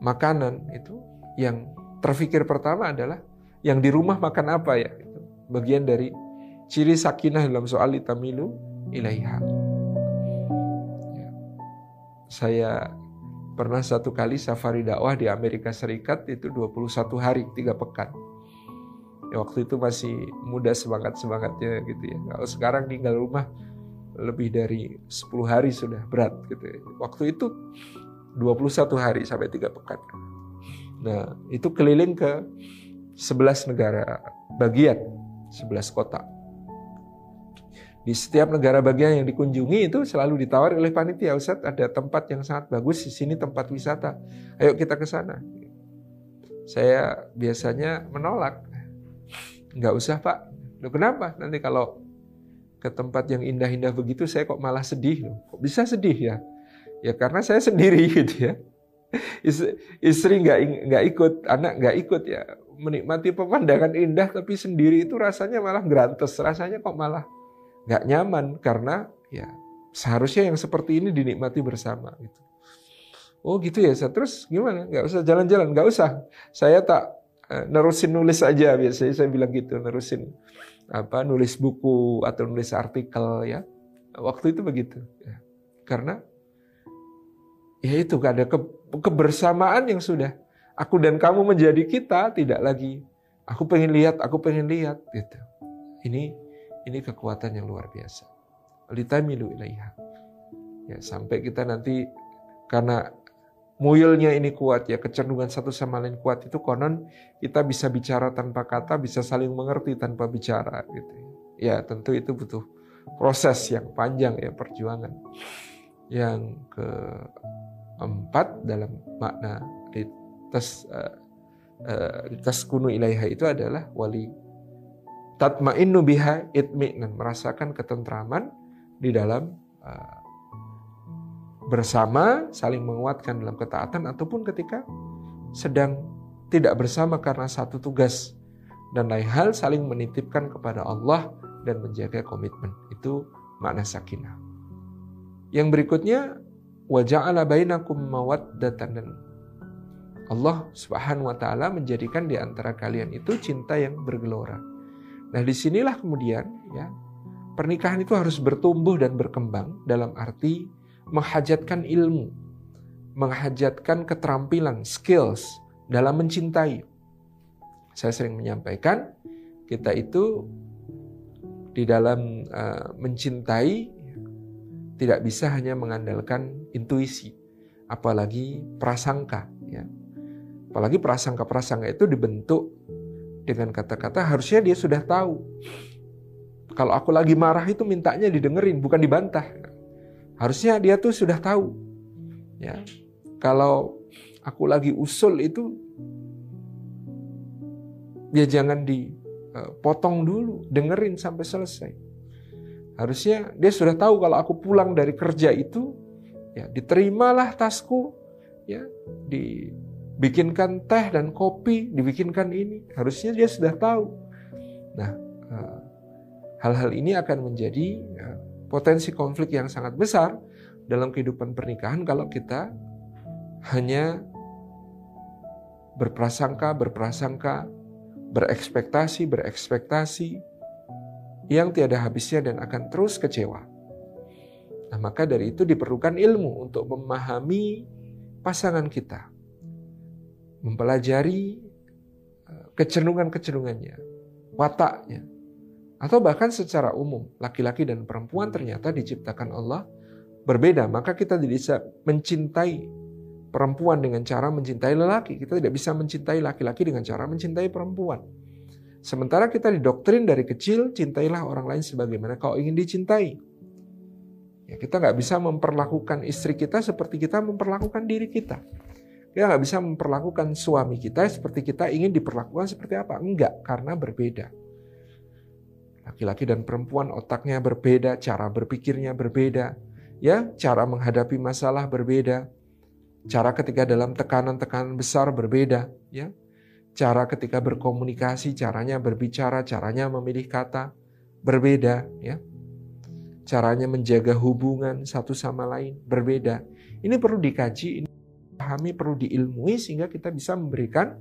makanan itu yang terfikir pertama adalah yang di rumah makan apa ya. Itu bagian dari ciri sakinah dalam soal itamilu ilaiha. Saya pernah satu kali safari dakwah di Amerika Serikat itu 21 hari, tiga pekan. Ya, waktu itu masih muda semangat-semangatnya gitu ya. Kalau sekarang tinggal rumah lebih dari 10 hari sudah berat gitu ya. Waktu itu 21 hari sampai tiga pekan. Nah, itu keliling ke 11 negara bagian, 11 kota. Di setiap negara bagian yang dikunjungi itu selalu ditawari oleh panitia Ustaz ada tempat yang sangat bagus di sini tempat wisata. Ayo kita ke sana. Saya biasanya menolak. Nggak usah pak. Loh, kenapa? Nanti kalau ke tempat yang indah-indah begitu saya kok malah sedih loh. Kok bisa sedih ya? Ya karena saya sendiri (laughs) gitu ya. Istri nggak nggak ikut anak nggak ikut ya menikmati pemandangan indah tapi sendiri itu rasanya malah grantes rasanya kok malah nggak nyaman karena ya seharusnya yang seperti ini dinikmati bersama gitu. Oh gitu ya, terus gimana? Nggak usah jalan-jalan, nggak usah. Saya tak eh, nerusin nulis aja biasanya saya bilang gitu, nerusin apa nulis buku atau nulis artikel ya. Waktu itu begitu. Ya. Karena ya itu ada ke, kebersamaan yang sudah aku dan kamu menjadi kita tidak lagi aku pengen lihat, aku pengen lihat gitu. Ini ini kekuatan yang luar biasa. Litamilu ilaiha. Ya, sampai kita nanti karena muyulnya ini kuat ya, kecenderungan satu sama lain kuat itu konon kita bisa bicara tanpa kata, bisa saling mengerti tanpa bicara gitu. Ya, tentu itu butuh proses yang panjang ya, perjuangan. Yang keempat dalam makna tas uh, uh, kunu ilaiha itu adalah wali tatmainnu biha itmi'nan merasakan ketentraman di dalam uh, bersama saling menguatkan dalam ketaatan ataupun ketika sedang tidak bersama karena satu tugas dan lain hal saling menitipkan kepada Allah dan menjaga komitmen. Itu makna sakinah. Yang berikutnya waja'ala bainakum mawaddatan dan Allah Subhanahu wa taala menjadikan di antara kalian itu cinta yang bergelora Nah, di sinilah kemudian ya pernikahan itu harus bertumbuh dan berkembang dalam arti menghajatkan ilmu, menghajatkan keterampilan, skills dalam mencintai. Saya sering menyampaikan kita itu di dalam uh, mencintai tidak bisa hanya mengandalkan intuisi, apalagi prasangka. Ya. Apalagi prasangka-prasangka itu dibentuk dengan kata-kata harusnya dia sudah tahu. Kalau aku lagi marah itu mintanya didengerin, bukan dibantah. Harusnya dia tuh sudah tahu. Ya. Kalau aku lagi usul itu ya jangan dipotong dulu, dengerin sampai selesai. Harusnya dia sudah tahu kalau aku pulang dari kerja itu ya diterimalah tasku ya dibikinkan teh dan kopi, dibikinkan ini. Harusnya dia sudah tahu. Nah, eh, hal-hal ini akan menjadi ya, potensi konflik yang sangat besar dalam kehidupan pernikahan kalau kita hanya berprasangka, berprasangka, berekspektasi, berekspektasi yang tiada habisnya dan akan terus kecewa. Nah, maka dari itu diperlukan ilmu untuk memahami pasangan kita. Mempelajari eh, kecenderungan-kecenderungannya, wataknya. Atau bahkan secara umum, laki-laki dan perempuan ternyata diciptakan Allah berbeda. Maka kita tidak bisa mencintai perempuan dengan cara mencintai lelaki. Kita tidak bisa mencintai laki-laki dengan cara mencintai perempuan. Sementara kita didoktrin dari kecil, cintailah orang lain sebagaimana kau ingin dicintai. Ya, kita nggak bisa memperlakukan istri kita seperti kita memperlakukan diri kita. Kita nggak bisa memperlakukan suami kita seperti kita ingin diperlakukan seperti apa. Enggak, karena berbeda. Laki-laki dan perempuan otaknya berbeda, cara berpikirnya berbeda, ya, cara menghadapi masalah berbeda. Cara ketika dalam tekanan-tekanan besar berbeda, ya. Cara ketika berkomunikasi, caranya berbicara, caranya memilih kata berbeda, ya. Caranya menjaga hubungan satu sama lain berbeda. Ini perlu dikaji, ini pahami, perlu diilmui sehingga kita bisa memberikan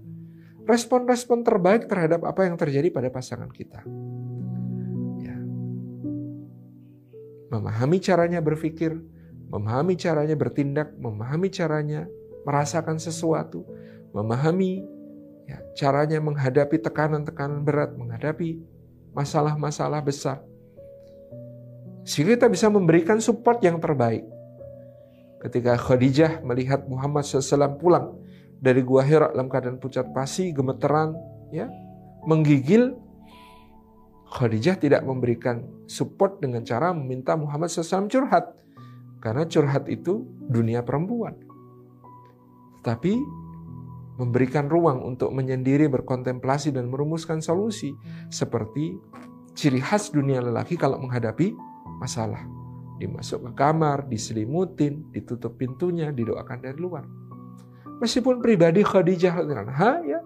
respon-respon terbaik terhadap apa yang terjadi pada pasangan kita. Ya. Memahami caranya berpikir, memahami caranya bertindak, memahami caranya merasakan sesuatu, memahami ya, caranya menghadapi tekanan-tekanan berat, menghadapi masalah-masalah besar. Sehingga kita bisa memberikan support yang terbaik. Ketika Khadijah melihat Muhammad SAW pulang dari Gua Hira dalam keadaan pucat pasi, gemeteran, ya, menggigil, Khadijah tidak memberikan support dengan cara meminta Muhammad SAW curhat. Karena curhat itu dunia perempuan. Tapi memberikan ruang untuk menyendiri, berkontemplasi, dan merumuskan solusi. Seperti ciri khas dunia lelaki kalau menghadapi masalah. Dimasuk ke kamar, diselimutin, ditutup pintunya, didoakan dari luar. Meskipun pribadi Khadijah ha, ya,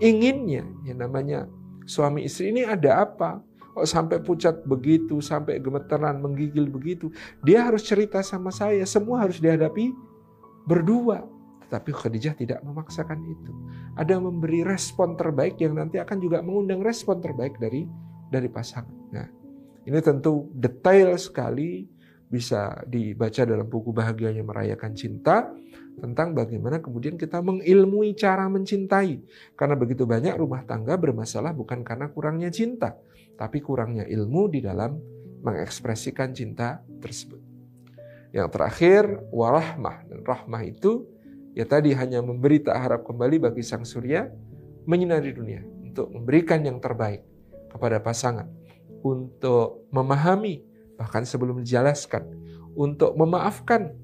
inginnya, yang namanya suami istri ini ada apa? Kok sampai pucat begitu, sampai gemeteran, menggigil begitu. Dia harus cerita sama saya, semua harus dihadapi berdua. Tetapi Khadijah tidak memaksakan itu. Ada memberi respon terbaik yang nanti akan juga mengundang respon terbaik dari dari pasangan. Nah, ini tentu detail sekali bisa dibaca dalam buku Bahagianya Merayakan Cinta tentang bagaimana kemudian kita mengilmui cara mencintai. Karena begitu banyak rumah tangga bermasalah bukan karena kurangnya cinta, tapi kurangnya ilmu di dalam mengekspresikan cinta tersebut. Yang terakhir, warahmah. Dan rahmah itu ya tadi hanya memberi tak harap kembali bagi sang surya menyinari dunia untuk memberikan yang terbaik kepada pasangan, untuk memahami bahkan sebelum dijelaskan, untuk memaafkan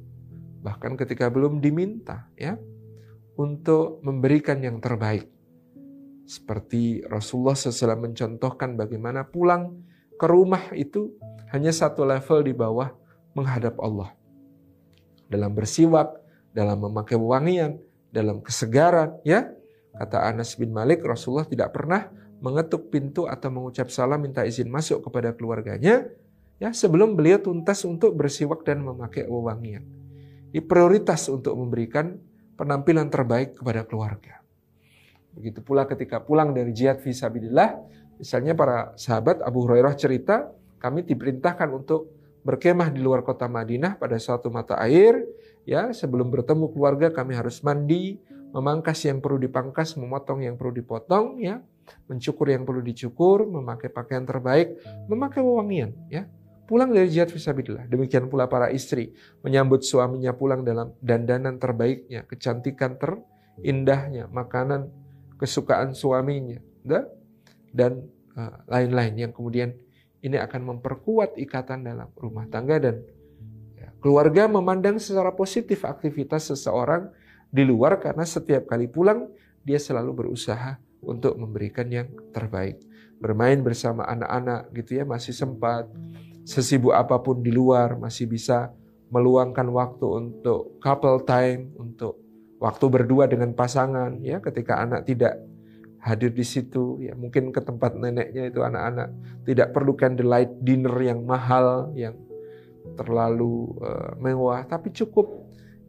bahkan ketika belum diminta ya, untuk memberikan yang terbaik seperti Rasulullah SAW mencontohkan bagaimana pulang ke rumah itu hanya satu level di bawah menghadap Allah. Dalam bersiwak, dalam memakai wangian, dalam kesegaran, ya. Kata Anas bin Malik, Rasulullah tidak pernah mengetuk pintu atau mengucap salam minta izin masuk kepada keluarganya ya sebelum beliau tuntas untuk bersiwak dan memakai wewangian. Ini prioritas untuk memberikan penampilan terbaik kepada keluarga. Begitu pula ketika pulang dari jihad visabilillah, misalnya para sahabat Abu Hurairah cerita, kami diperintahkan untuk berkemah di luar kota Madinah pada suatu mata air, ya sebelum bertemu keluarga kami harus mandi, memangkas yang perlu dipangkas, memotong yang perlu dipotong, ya, mencukur yang perlu dicukur, memakai pakaian terbaik, memakai wewangian, ya. Pulang dari jihad visabilillah. Demikian pula para istri menyambut suaminya pulang dalam dandanan terbaiknya, kecantikan ter indahnya makanan kesukaan suaminya dan eh, lain-lain yang kemudian ini akan memperkuat ikatan dalam rumah tangga dan ya, keluarga memandang secara positif aktivitas seseorang di luar karena setiap kali pulang dia selalu berusaha untuk memberikan yang terbaik. Bermain bersama anak-anak gitu ya masih sempat sesibuk apa pun di luar masih bisa meluangkan waktu untuk couple time, untuk waktu berdua dengan pasangan ya ketika anak tidak hadir di situ ya mungkin ke tempat neneknya itu anak-anak tidak perlu candlelight dinner yang mahal yang terlalu uh, mewah tapi cukup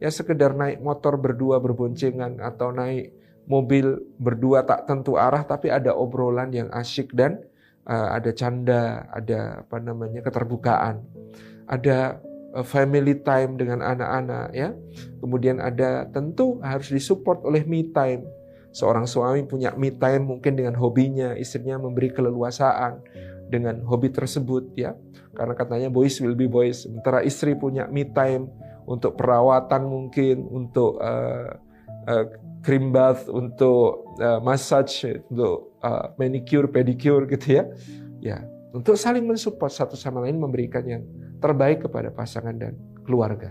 ya sekedar naik motor berdua berboncengan atau naik mobil berdua tak tentu arah tapi ada obrolan yang asyik dan ada canda ada apa namanya keterbukaan ada uh, family time dengan anak-anak ya kemudian ada tentu harus disupport oleh me time Seorang suami punya me time mungkin dengan hobinya, istrinya memberi keleluasaan dengan hobi tersebut ya. Karena katanya boys will be boys. Sementara istri punya me time untuk perawatan mungkin, untuk uh, uh, cream bath, untuk uh, massage, untuk uh, manicure, pedicure gitu ya. Ya, untuk saling mensupport satu sama lain memberikan yang terbaik kepada pasangan dan keluarga.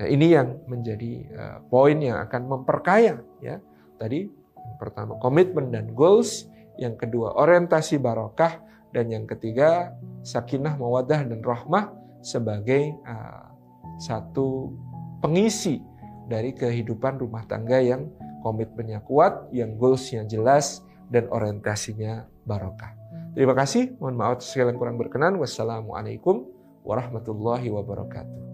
Nah, ini yang menjadi uh, poin yang akan memperkaya ya. Tadi pertama komitmen dan goals, yang kedua orientasi barokah, dan yang ketiga sakinah, mawadah, dan rahmah sebagai uh, satu pengisi dari kehidupan rumah tangga yang komitmennya kuat, yang goalsnya jelas, dan orientasinya barokah. Terima kasih. Mohon maaf segala yang kurang berkenan. Wassalamualaikum warahmatullahi wabarakatuh.